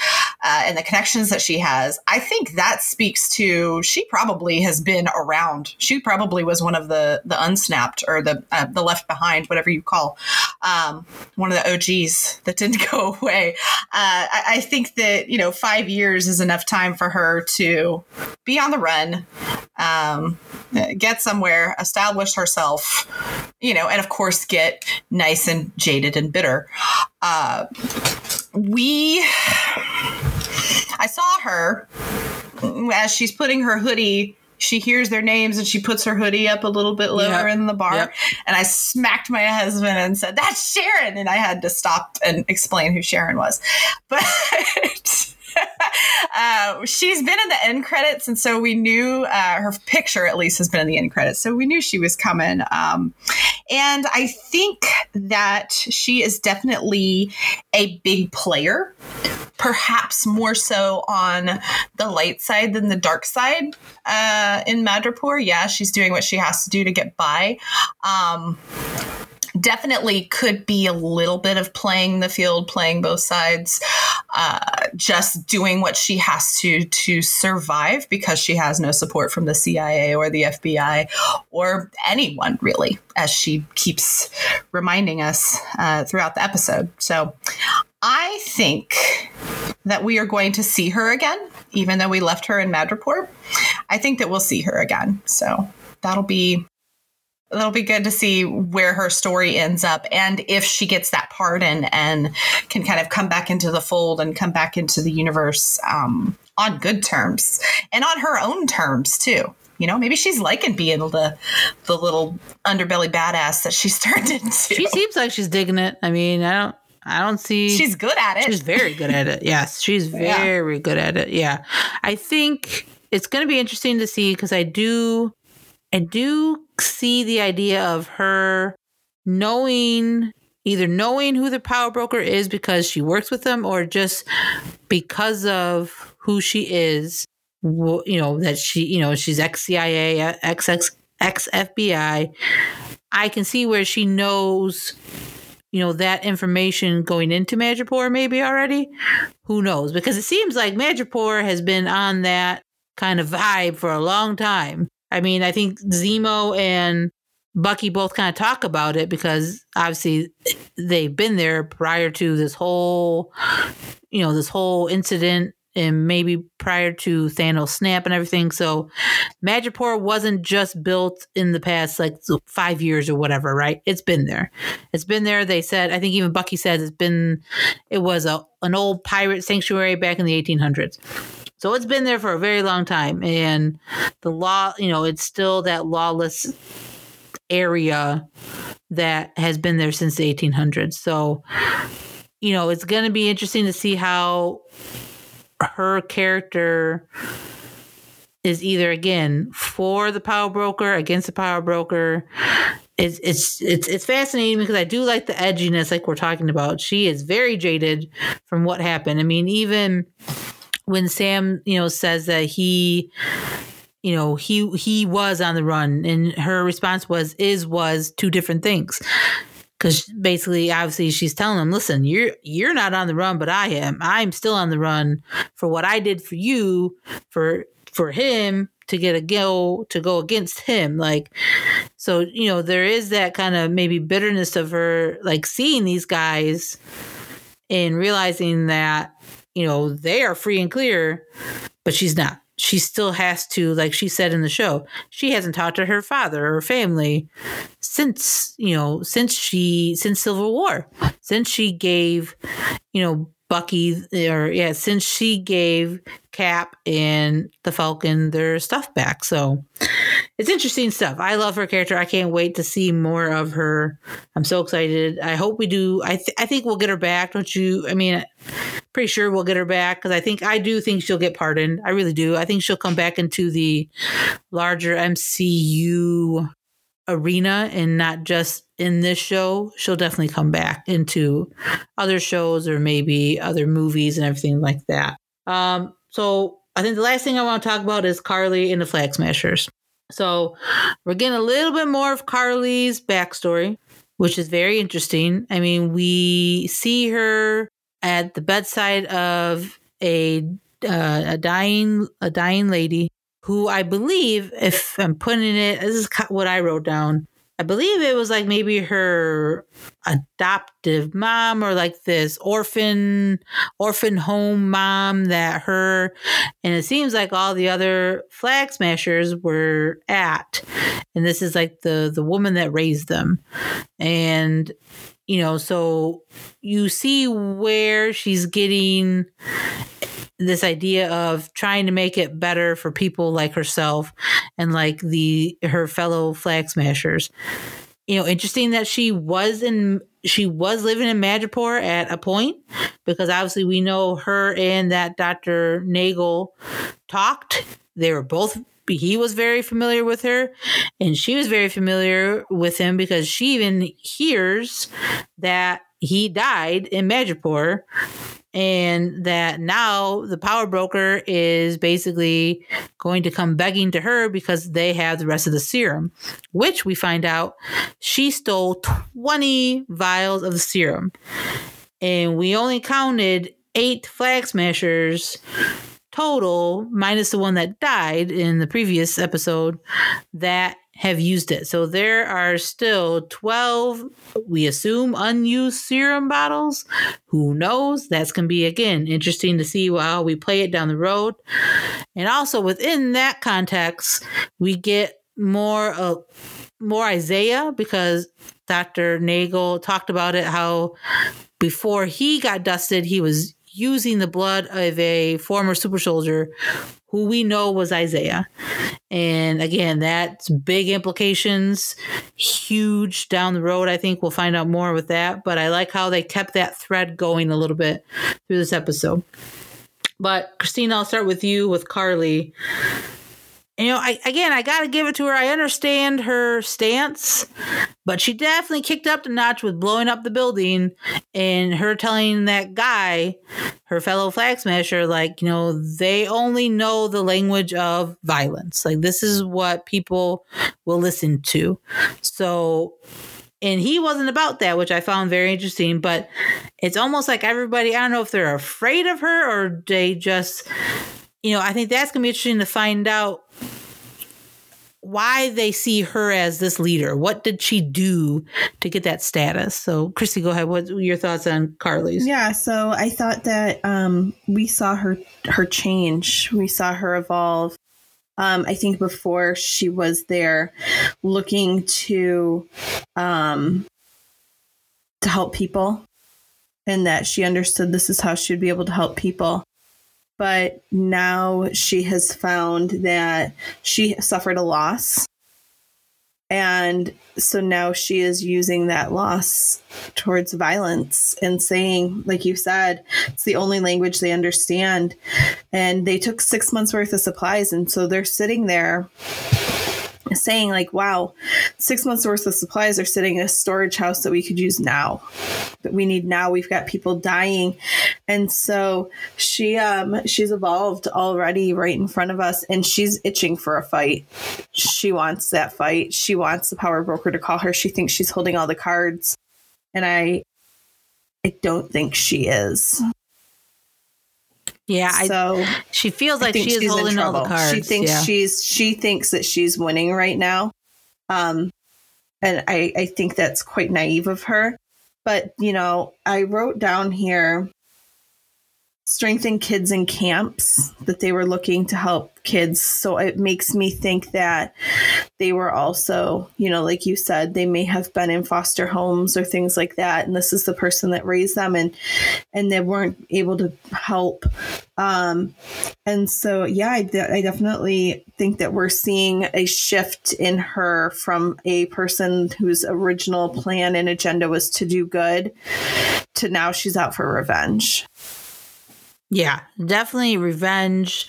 uh, and the connections that she has i think that speaks to she probably has been around. She probably was one of the the unsnapped or the uh, the left behind whatever you call um, one of the og's that didn't go away. Uh, I, I think that you know five years is enough time for her to be on the run um, get somewhere establish herself you know and of course get nice and jaded and bitter uh, we i saw her as she's putting her hoodie she hears their names and she puts her hoodie up a little bit lower Yep. in the bar Yep. and i smacked my husband and said that's sharon and i had to stop and explain who sharon was but uh, she's been in the end credits and so we knew uh, her picture at least has been in the end credits so we knew she was coming um, and i think that she is definitely a big player perhaps more so on the light side than the dark side uh, in Madripoor. Yeah, she's doing what she has to do to get by. Um, definitely could be a little bit of playing the field, playing both sides, uh, just doing what she has to to survive because she has no support from the CIA or the FBI or anyone really, as she keeps reminding us uh, throughout the episode. So I think that we are going to see her again, even though we left her in Madripoor. I think that we'll see her again. So that'll be that'll be good to see where her story ends up and if she gets that pardon and can kind of come back into the fold and come back into the universe um, on good terms and on her own terms too. You know, maybe she's liking being the the little underbelly badass that she's turned into. She seems like she's digging it. I mean, I don't I don't see she's good at it. She's very good at it. Yes, she's Yeah. very good at it. Yeah. I think it's going to be interesting to see because I do I do see the idea of her knowing either knowing who the power broker is because she works with them or just because of who she is you know that she you know she's ex CIA ex ex FBI I. Can see where she knows you know that information going into Madripoor maybe already. Who knows? Because it seems like Madripoor has been on that kind of vibe for a long time I mean I think Zemo and Bucky both kind of talk about it because obviously they've been there prior to this whole you know this whole incident and maybe prior to Thanos snap and everything so Madripoor wasn't just built in the past like five years or whatever, right? It's been there. It's been there. They said, I think even Bucky said it's been, it was a an old pirate sanctuary back in the 1800s. So it's been there for a very long time, and the law, you know, it's still that lawless area that has been there since the 1800s. So, you know, it's going to be interesting to see how her character is either again for the power broker against the power broker. It's it's it's it's fascinating because I do like the edginess like we're talking about. She is very jaded from what happened. I mean even when Sam you know says that he you know he he was on the run and her response was is was two different things. Because basically obviously she's telling him listen you're you're not on the run but i am. I'm still on the run for what i did for you for for him to get a go to go against him. Like so you know there is that kind of maybe bitterness of her like seeing these guys and realizing that you know they are free and clear but she's not. She still has to like she said in the show she hasn't talked to her father or family since you know since she since civil war since she gave you know bucky or yeah since she gave cap and the falcon their stuff back. So it's interesting stuff. I love her character. I can't wait to see more of her. I'm so excited. I hope we do i, th- I think we'll get her back don't you? I mean pretty sure we'll get her back because i think i do think she'll get pardoned. I really do. I think she'll come back into the larger mcu arena and not just in this show, she'll definitely come back into other shows or maybe other movies and everything like that. Um, so I think the last thing I want to talk about is Karli and the Flag Smashers. So we're getting a little bit more of Karli's backstory, which is very interesting. I mean, we see her at the bedside of a uh, a dying a dying lady who I believe, if I'm putting it, this is what I wrote down. I believe it was like maybe her adoptive mom or like this orphan orphan home mom that her and it seems like all the other flag smashers were at and this is like the the woman that raised them and you know so you see where she's getting this idea of trying to make it better for people like herself and like the her fellow flag smashers. You know, interesting that she was in she was living in Madripoor at a point because obviously we know her and that Dr. Nagel talked. They were both he was very familiar with her and she was very familiar with him because she even hears that he died in Madripoor and that now the power broker is basically going to come begging to her because they have the rest of the serum, which we find out she stole 20 vials of the serum. And we only counted eight flag smashers total, minus the one that died in the previous episode, that have used it. So there are still 12, we assume, unused serum bottles. Who knows? That's going to be, again, interesting to see how we play it down the road. And also within that context, we get more uh, more Isaiah because Dr. Nagel talked about it how before he got dusted, he was using the blood of a former super soldier who we know was Isaiah. And again, that's big implications, huge down the road. I think we'll find out more with that. But I like how they kept that thread going a little bit through this episode. But Christina, I'll start with you with Karli you know, I again, I got to give it to her. I understand her stance, but she definitely kicked up the notch with blowing up the building and her telling that guy, her fellow flag smasher, like, you know, they only know the language of violence. Like, this is what people will listen to. So, and he wasn't about that, which I found very interesting. But it's almost like everybody, I don't know if they're afraid of her or they just, you know, I think that's going to be interesting to find out why they see her as this leader. What did she do to get that status? So, Christy, go ahead. What your thoughts on Karli's? Yeah, so I thought that um, we saw her her change. We saw her evolve. Um, I think before she was there, looking to um, to help people, and that she understood this is how she would be able to help people but now she has found that she suffered a loss. And so now she is using that loss towards violence and saying, like you said, it's the only language they understand. And they took six months worth of supplies. And so they're sitting there saying like wow six months worth of supplies are sitting in a storage house that we could use now that we need now. We've got people dying. And so she um she's evolved already right in front of us and she's itching for a fight. She wants that fight. She wants the power broker to call her. She thinks she's holding all the cards. And i i don't think she is yeah, so I, she feels like she is holding all the cards. She thinks yeah. she's she thinks that she's winning right now, um, and I I think that's quite naive of her. But you know, I wrote down here strengthen kids in camps that they were looking to help kids. So it makes me think that they were also you know like you said they may have been in foster homes or things like that. And this is the person that raised them and and they weren't able to help. Um and so yeah I, I definitely think that we're seeing a shift in her from a person whose original plan and agenda was to do good to now she's out for revenge yeah, definitely revenge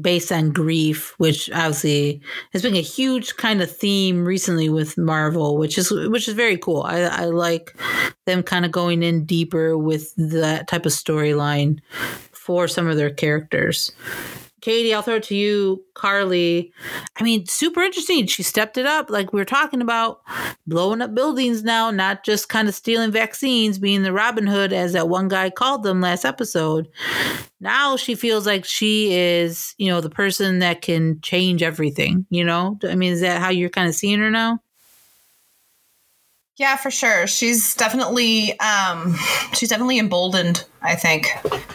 based on grief, which obviously has been a huge kind of theme recently with Marvel, which is which is very cool. I, I like them kind of going in deeper with that type of storyline for some of their characters. Katie, I'll throw it to you, Karli. I mean, super interesting. She stepped it up, like we were talking about, blowing up buildings now, not just kind of stealing vaccines, being the Robin Hood, as that one guy called them last episode. Now she feels like she is, you know, the person that can change everything. You know, I mean, is that how you're kind of seeing her now? Yeah, for sure. She's definitely um, she's definitely emboldened I think,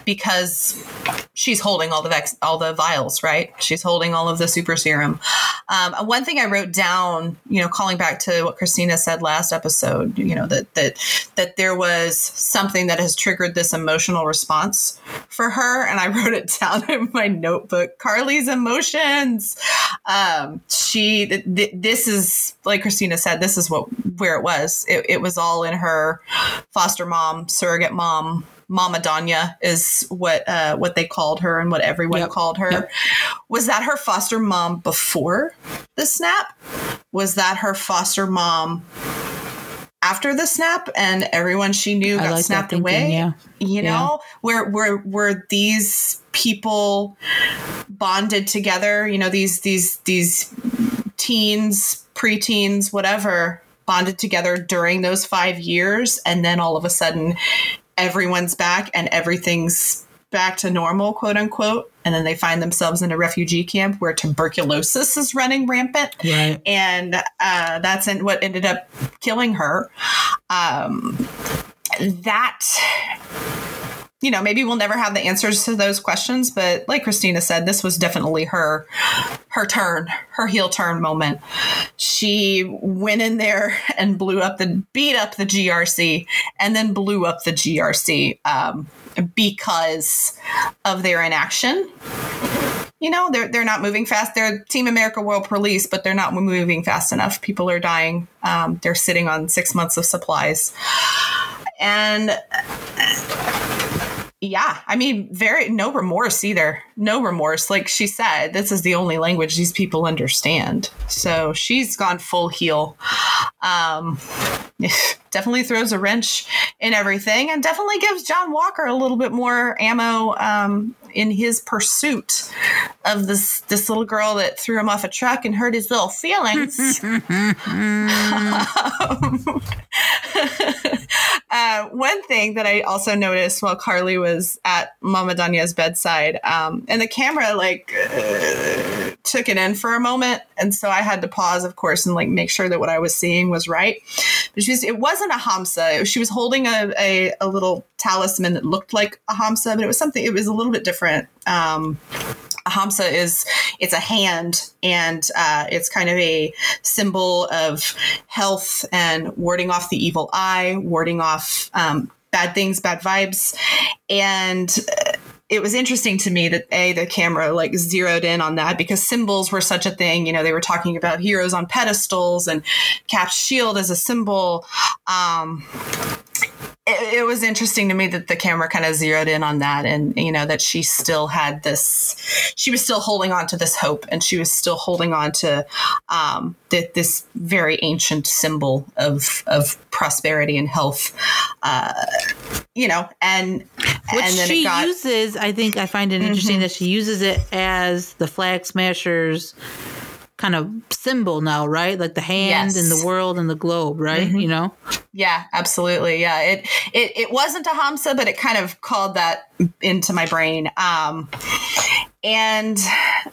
because she's holding all the vex- all the vials, right? She's holding all of the super serum. Um, one thing I wrote down, you know, calling back to what Christina said last episode, you know, that that that there was something that has triggered this emotional response for her, and I wrote it down in my notebook. Karli's emotions. Um, she, th- th- this is like Christina said, this is what where it was. It, it was all in her foster mom, surrogate mom Mama Donya is what uh, what they called her and what everyone yep. called her. Yep. Was that her foster mom before the snap? Was that her foster mom after the snap and everyone she knew got like snapped thinking, away? Yeah. You yeah. know, where where were these people bonded together? You know, these these these teens, preteens, whatever bonded together during those five years and then all of a sudden everyone's back and everything's back to normal, quote unquote. And then they find themselves in a refugee camp where tuberculosis is running rampant. Right. And uh, that's what ended up killing her. Um, that you know, maybe we'll never have the answers to those questions, but like Christina said, this was definitely her her turn, her heel turn moment. She went in there and blew up the beat up the GRC and then blew up the GRC um, because of their inaction. You know, they're they're not moving fast. They're Team America World Police, but they're not moving fast enough. People are dying. Um, they're sitting on six months of supplies, and yeah, I mean, very no remorse either. No remorse. Like she said, this is the only language these people understand. So she's gone full heel. Um, definitely throws a wrench in everything, and definitely gives John Walker a little bit more ammo um, in his pursuit of this this little girl that threw him off a truck and hurt his little feelings. um, uh, one thing that I also noticed while Karli was at Mama Donya's bedside, um, and the camera like uh, took it in for a moment, and so I had to pause, of course, and like make sure that what I was seeing was right. But she was, it wasn't a hamsa. She was holding a, a, a little talisman that looked like a hamsa, but it was something. It was a little bit different. Um, a hamsa is it's a hand and uh, it's kind of a symbol of health and warding off the evil eye warding off um, bad things bad vibes and uh, it was interesting to me that a the camera like zeroed in on that because symbols were such a thing. You know they were talking about heroes on pedestals and cap's shield as a symbol. Um, it, it, was interesting to me that the camera kind of zeroed in on that and you know that she still had this she was still holding on to this hope and she was still holding on to um, the, this very ancient symbol of of prosperity and health uh, you know and which and she got, uses i think i find it interesting mm-hmm. that she uses it as the flag smashers kind of symbol now, right? Like the hand yes. and the world and the globe, right? Mm-hmm. You know? Yeah, absolutely. Yeah. It it it wasn't a Hamsa, but it kind of called that into my brain. Um and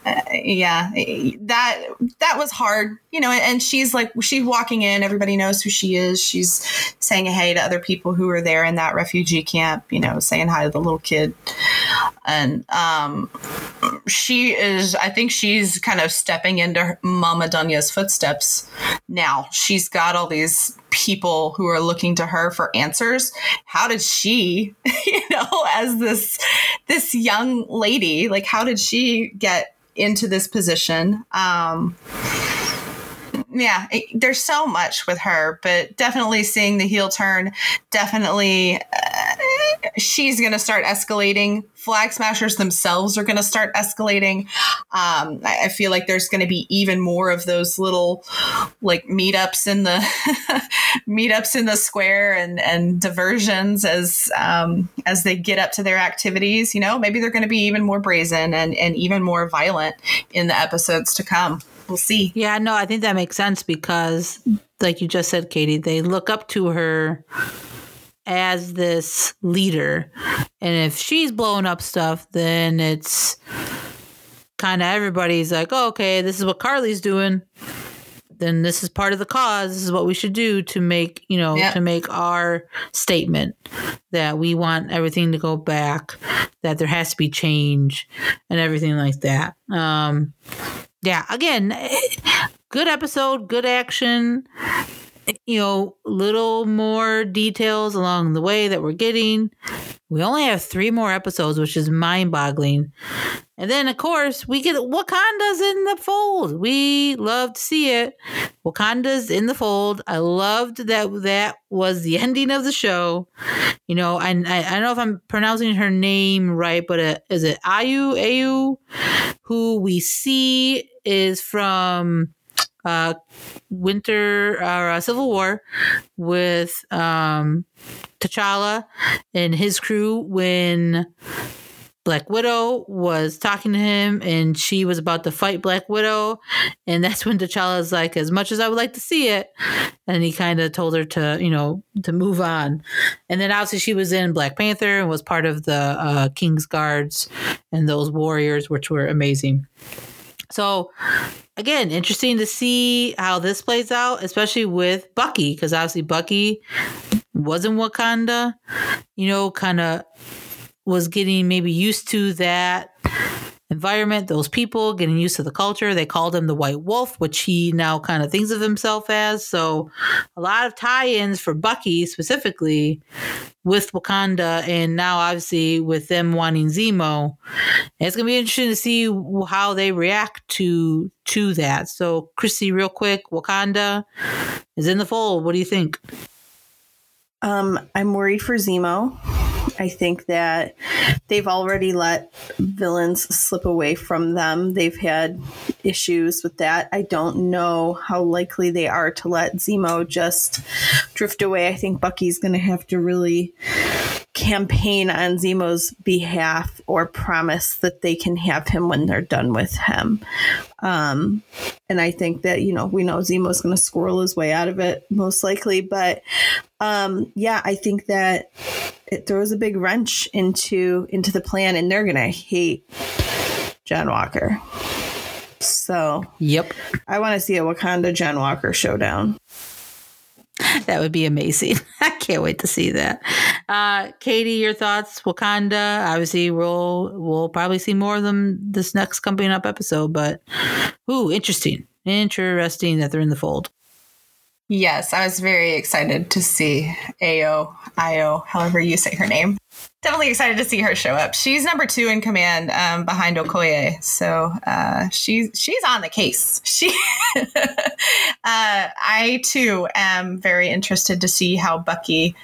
uh, yeah that that was hard you know and she's like she's walking in everybody knows who she is she's saying hey to other people who are there in that refugee camp you know saying hi to the little kid and um she is i think she's kind of stepping into mama Donya's footsteps now she's got all these people who are looking to her for answers. How did she you know as this this young lady like how did she get into this position? Um yeah, it, there's so much with her, but definitely seeing the heel turn, definitely uh, she's going to start escalating. Flag smashers themselves are going to start escalating. Um, I, I feel like there's going to be even more of those little like meetups in the meetups in the square and and diversions as um, as they get up to their activities. You know, maybe they're going to be even more brazen and and even more violent in the episodes to come we'll see. Yeah, no, I think that makes sense because, like you just said, Katie, they look up to her as this leader. And if she's blowing up stuff, then it's kind of everybody's like, oh, okay, this is what Karli's doing. Then this is part of the cause. This is what we should do to make, you know, to make our statement that we want everything to go back, that there has to be change and everything like that. Um, yeah, again, good episode, good action. You know, little more details along the way that we're getting. We only have three more episodes, which is mind boggling. And then, of course, we get Wakanda's in the fold. We love to see it. Wakanda's in the fold. I loved that that was the ending of the show. You know, and I, I don't know if I'm pronouncing her name right, but uh, is it Ayu? Ayu? Who we see is from uh, Winter or uh, Civil War with um, T'Challa and his crew when Black Widow was talking to him and she was about to fight Black Widow. And that's when T'Challa's like, as much as I would like to see it. And he kind of told her to, you know, to move on. And then obviously she was in Black Panther and was part of the uh, King's Guards and those warriors, which were amazing. So again, interesting to see how this plays out, especially with Bucky, because obviously Bucky was in Wakanda, you know, kind of was getting maybe used to that environment, those people, getting used to the culture. They called him the White Wolf, which he now kind of thinks of himself as. So, a lot of tie ins for Bucky specifically with Wakanda, and now obviously with them wanting Zemo. It's going to be interesting to see how they react to to that. So, Chrissy, real quick, Wakanda is in the fold. What do you think? Um, I'm worried for Zemo. I think that they've already let villains slip away from them. They've had issues with that. I don't know how likely they are to let Zemo just drift away. I think Bucky's going to have to really campaign on Zemo's behalf or promise that they can have him when they're done with him. Um, and I think that, you know, we know Zemo's going to squirrel his way out of it most likely. But um, yeah, I think that it throws a big wrench into into the plan and they're going to hate John Walker. So, yep. I want to see a Wakanda John Walker showdown. that would be amazing. I can't wait to see that. Uh, Katie, your thoughts? Wakanda. Obviously, we'll we'll probably see more of them this next coming up episode. But ooh, interesting, interesting that they're in the fold. Yes, I was very excited to see Ao, Io, however you say her name. Definitely excited to see her show up. She's number two in command um, behind Okoye, so uh, she's she's on the case. She, uh, I too am very interested to see how Bucky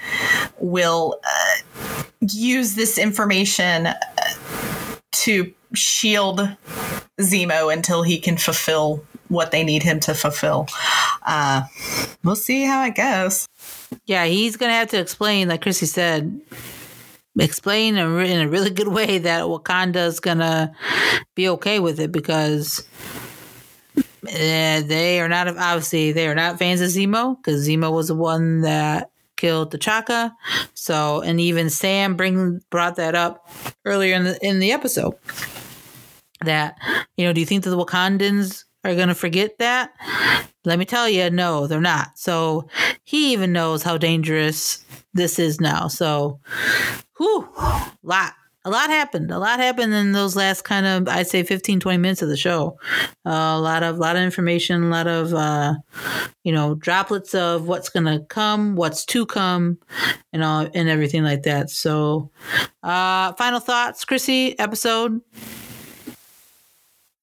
will uh, use this information uh, to shield Zemo until he can fulfill what they need him to fulfill. Uh, we'll see how it goes. Yeah, he's gonna have to explain, like Chrissy said, explain in a really good way that Wakanda is gonna be okay with it because uh, they are not obviously they are not fans of Zemo because Zemo was the one that killed T'Chaka. So, and even Sam bring brought that up earlier in the in the episode. That you know, do you think that the Wakandans are to forget that? Let me tell you, no, they're not. So he even knows how dangerous this is now. So, whew, lot. A lot happened. A lot happened in those last kind of, I'd say, 15, 20 minutes of the show. Uh, a lot of, lot of information, a lot of, uh, you know, droplets of what's going to come, what's to come, and all, and everything like that. So, uh, final thoughts, Chrissy, episode.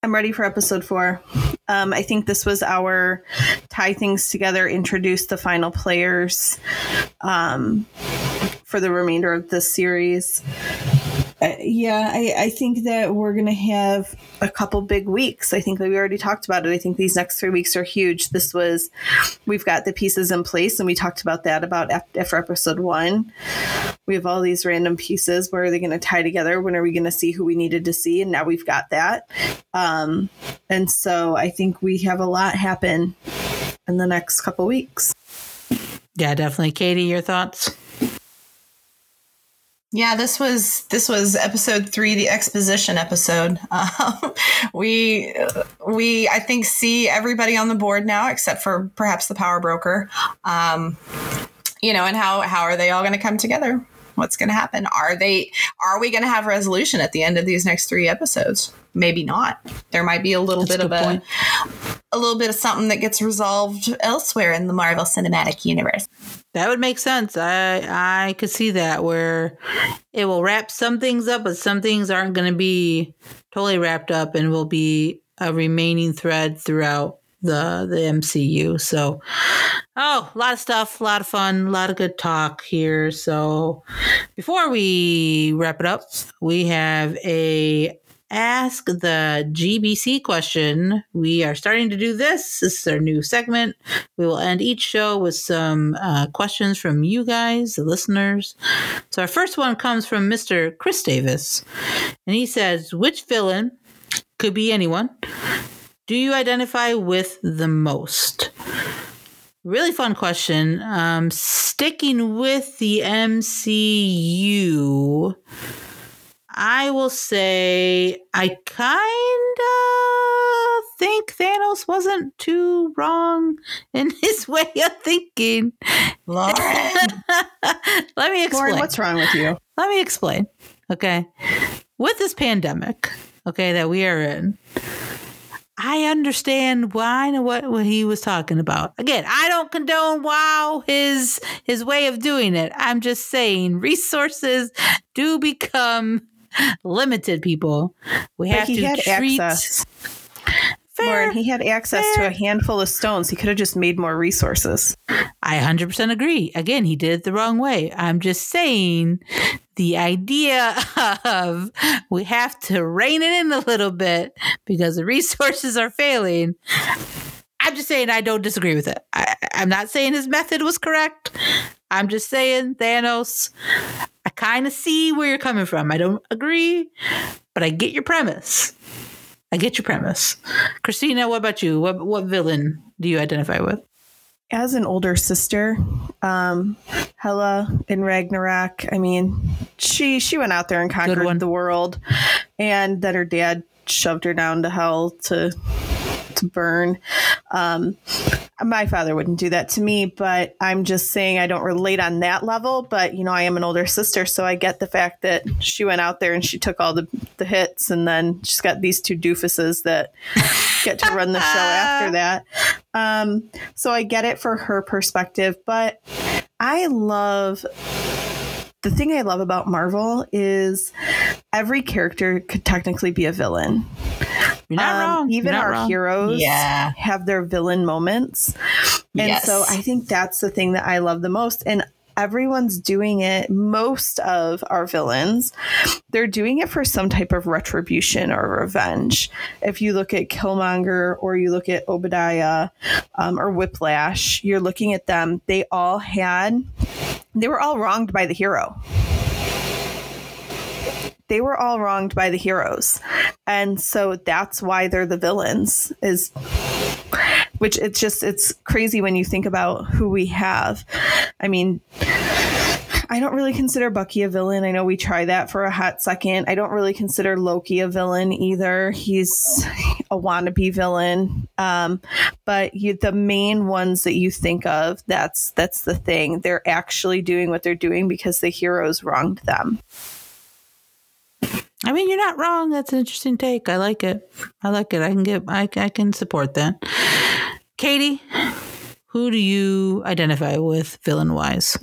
I'm ready for episode four. Um, I think this was our tie things together, introduce the final players um, for the remainder of this series. Uh, yeah, I, I think that we're going to have a couple big weeks. I think that we already talked about it. I think these next three weeks are huge. This was, we've got the pieces in place, and we talked about that about after episode one. We have all these random pieces. Where are they going to tie together? When are we going to see who we needed to see? And now we've got that. Um, and so I think we have a lot happen in the next couple weeks. Yeah, definitely. Katie, your thoughts? Yeah, this was this was episode three, the exposition episode. Um, we we I think see everybody on the board now, except for perhaps the power broker. Um, you know, and how how are they all going to come together? What's going to happen? Are they are we going to have resolution at the end of these next three episodes? Maybe not. There might be a little That's bit a of a point. a little bit of something that gets resolved elsewhere in the Marvel Cinematic Universe. That would make sense. I I could see that where it will wrap some things up, but some things aren't going to be totally wrapped up and will be a remaining thread throughout the the MCU. So, oh, a lot of stuff, a lot of fun, a lot of good talk here. So, before we wrap it up, we have a ask the GBC question. We are starting to do this. This is our new segment. We will end each show with some uh, questions from you guys, the listeners. So our first one comes from Mr. Chris Davis, and he says, "Which villain could be anyone? Do you identify with the most?" Really fun question. Um, sticking with the MCU. I will say I kind of think Thanos wasn't too wrong in his way of thinking. Lauren. Let me explain. Lauren, what's wrong with you? Let me explain. Okay. With this pandemic, okay, that we are in, I understand why and what, what he was talking about. Again, I don't condone wow his his way of doing it. I'm just saying resources do become limited people. We have to treat. Access. Fair, Lauren, he had access fair. to a handful of stones. He could have just made more resources. I 100% agree. Again, he did it the wrong way. I'm just saying the idea of we have to rein it in a little bit because the resources are failing. I'm just saying I don't disagree with it. I, I'm not saying his method was correct. I'm just saying Thanos I kind of see where you're coming from. I don't agree, but I get your premise. I get your premise. Christina, what about you? What what villain do you identify with? As an older sister, um, Hela in Ragnarok, I mean, she she went out there and conquered the world, and that her dad shoved her down to hell to to burn. Um, my father wouldn't do that to me, but I'm just saying I don't relate on that level. But you know, I am an older sister, so I get the fact that she went out there and she took all the the hits, and then she's got these two doofuses that get to run the show after that. Um, so I get it for her perspective, but I love the thing I love about Marvel is every character could technically be a villain. You're not um, wrong. Even not our wrong. heroes yeah. have their villain moments. And yes. so I think that's the thing that I love the most. And everyone's doing it. Most of our villains, they're doing it for some type of retribution or revenge. If you look at Killmonger or you look at Obadiah um, or Whiplash, you're looking at them. They all had, they were all wronged by the hero they were all wronged by the heroes and so that's why they're the villains is which it's just it's crazy when you think about who we have. I mean, I don't really consider Bucky a villain. I know we try that for a hot second. I don't really consider Loki a villain either. He's a wannabe villain. Um, but you, the main ones that you think of, that's that's the thing. They're actually doing what they're doing because the heroes wronged them. I mean, you're not wrong. That's an interesting take. I like it. I like it. I can get. I, I can support that. Katie, who do you identify with villain wise?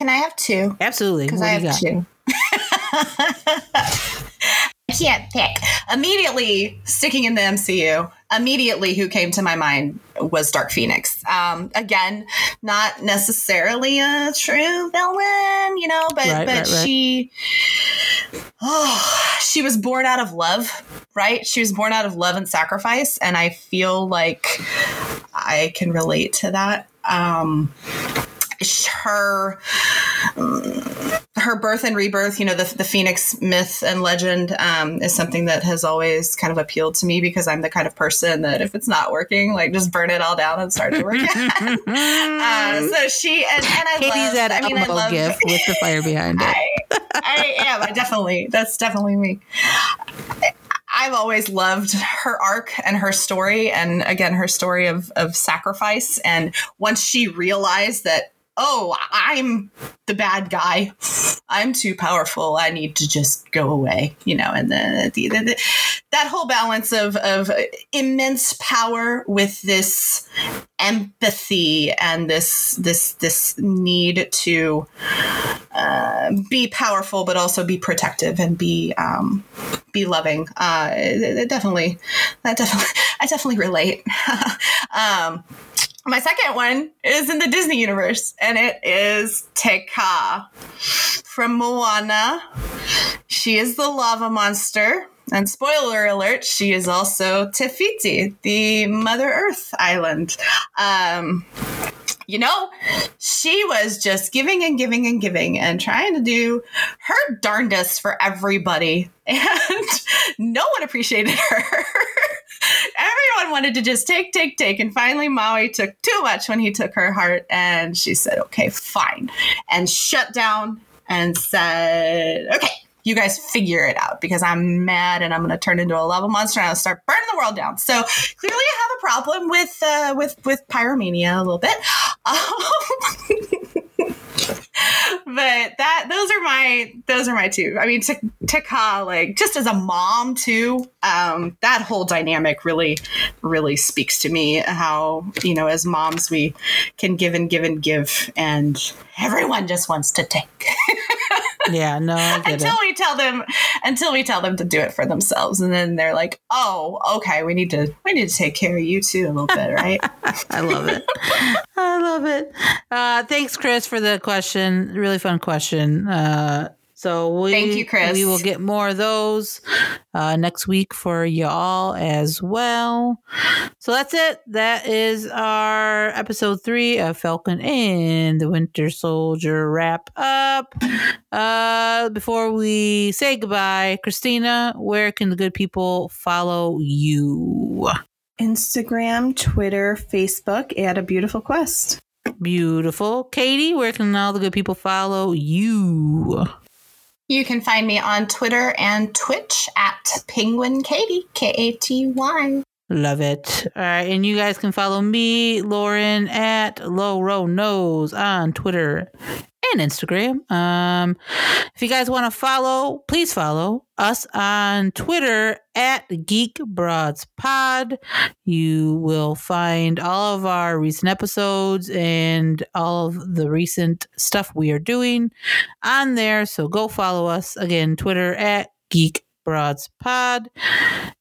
Can I have two? Absolutely. Because I have two. I can't pick. Immediately sticking in the MCU, immediately who came to my mind was Dark Phoenix. Um, again, not necessarily a true villain, you know, but Right, but right, right. she oh, she was born out of love, right? She was born out of love and sacrifice, and I feel like I can relate to that. Um, her her birth and rebirth, you know, the, the Phoenix myth and legend um, is something that has always kind of appealed to me because I'm the kind of person that if it's not working, like just burn it all down and start to work again. uh, so she and, and I Katie's love, that I mean, I love, gif with the fire behind it. I, I am. I definitely. That's definitely me. I've always loved her arc and her story, and again, her story of of sacrifice. And once she realized that, oh, I'm the bad guy, I'm too powerful. I need to just go away, you know. And then the, the, the, that whole balance of of immense power with this empathy and this this this need to uh, be powerful, but also be protective and be um, be loving. Uh, it, it definitely, that definitely, I definitely relate. um, my second one is in the Disney universe, and it is Te Kā from Moana. She is the lava monster. And spoiler alert, she is also Te Fiti, the Mother Earth island. Um, you know, she was just giving and giving and giving and trying to do her darndest for everybody. And no one appreciated her. Everyone wanted to just take, take, take. And finally, Maui took too much when he took her heart. And she said, okay, fine. And shut down and said, okay, you guys figure it out because I'm mad and I'm going to turn into a lava monster and I'll start burning the world down. So clearly, I have a problem with uh, with with pyromania a little bit. Um, but that those are my those are my two. I mean, T- Taka, like just as a mom too, um, that whole dynamic really really speaks to me. How you know, as moms, we can give and give and give, and everyone just wants to take. Yeah, no, until it. we tell them until we tell them to do it for themselves and then they're like oh okay we need to we need to take care of you too a little bit right I love it. I love it. Uh, thanks, Chris, for the question. Really fun question. Uh, so we Thank you, Chris. We will get more of those uh, next week for y'all as well. So that's it. That is our episode three of Falcon and the Winter Soldier wrap up. Uh, before we say goodbye, Christina, where can the good people follow you? Instagram, Twitter, Facebook at a beautiful quest. Beautiful. Katie, where can all the good people follow you? You can find me on twitter and twitch at penguin katie k-a-t-y Love it. All right. And you guys can follow me, Lauren, at Low Row Nose on Twitter and Instagram. Um, if you guys want to follow, please follow us on Twitter at Geek Broads Pod. You will find all of our recent episodes and all of the recent stuff we are doing on there. So go follow us again, Twitter at Geek Broads Pod.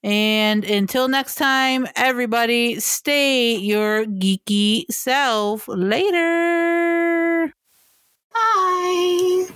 And until next time, everybody, stay your geeky self. Later. Bye.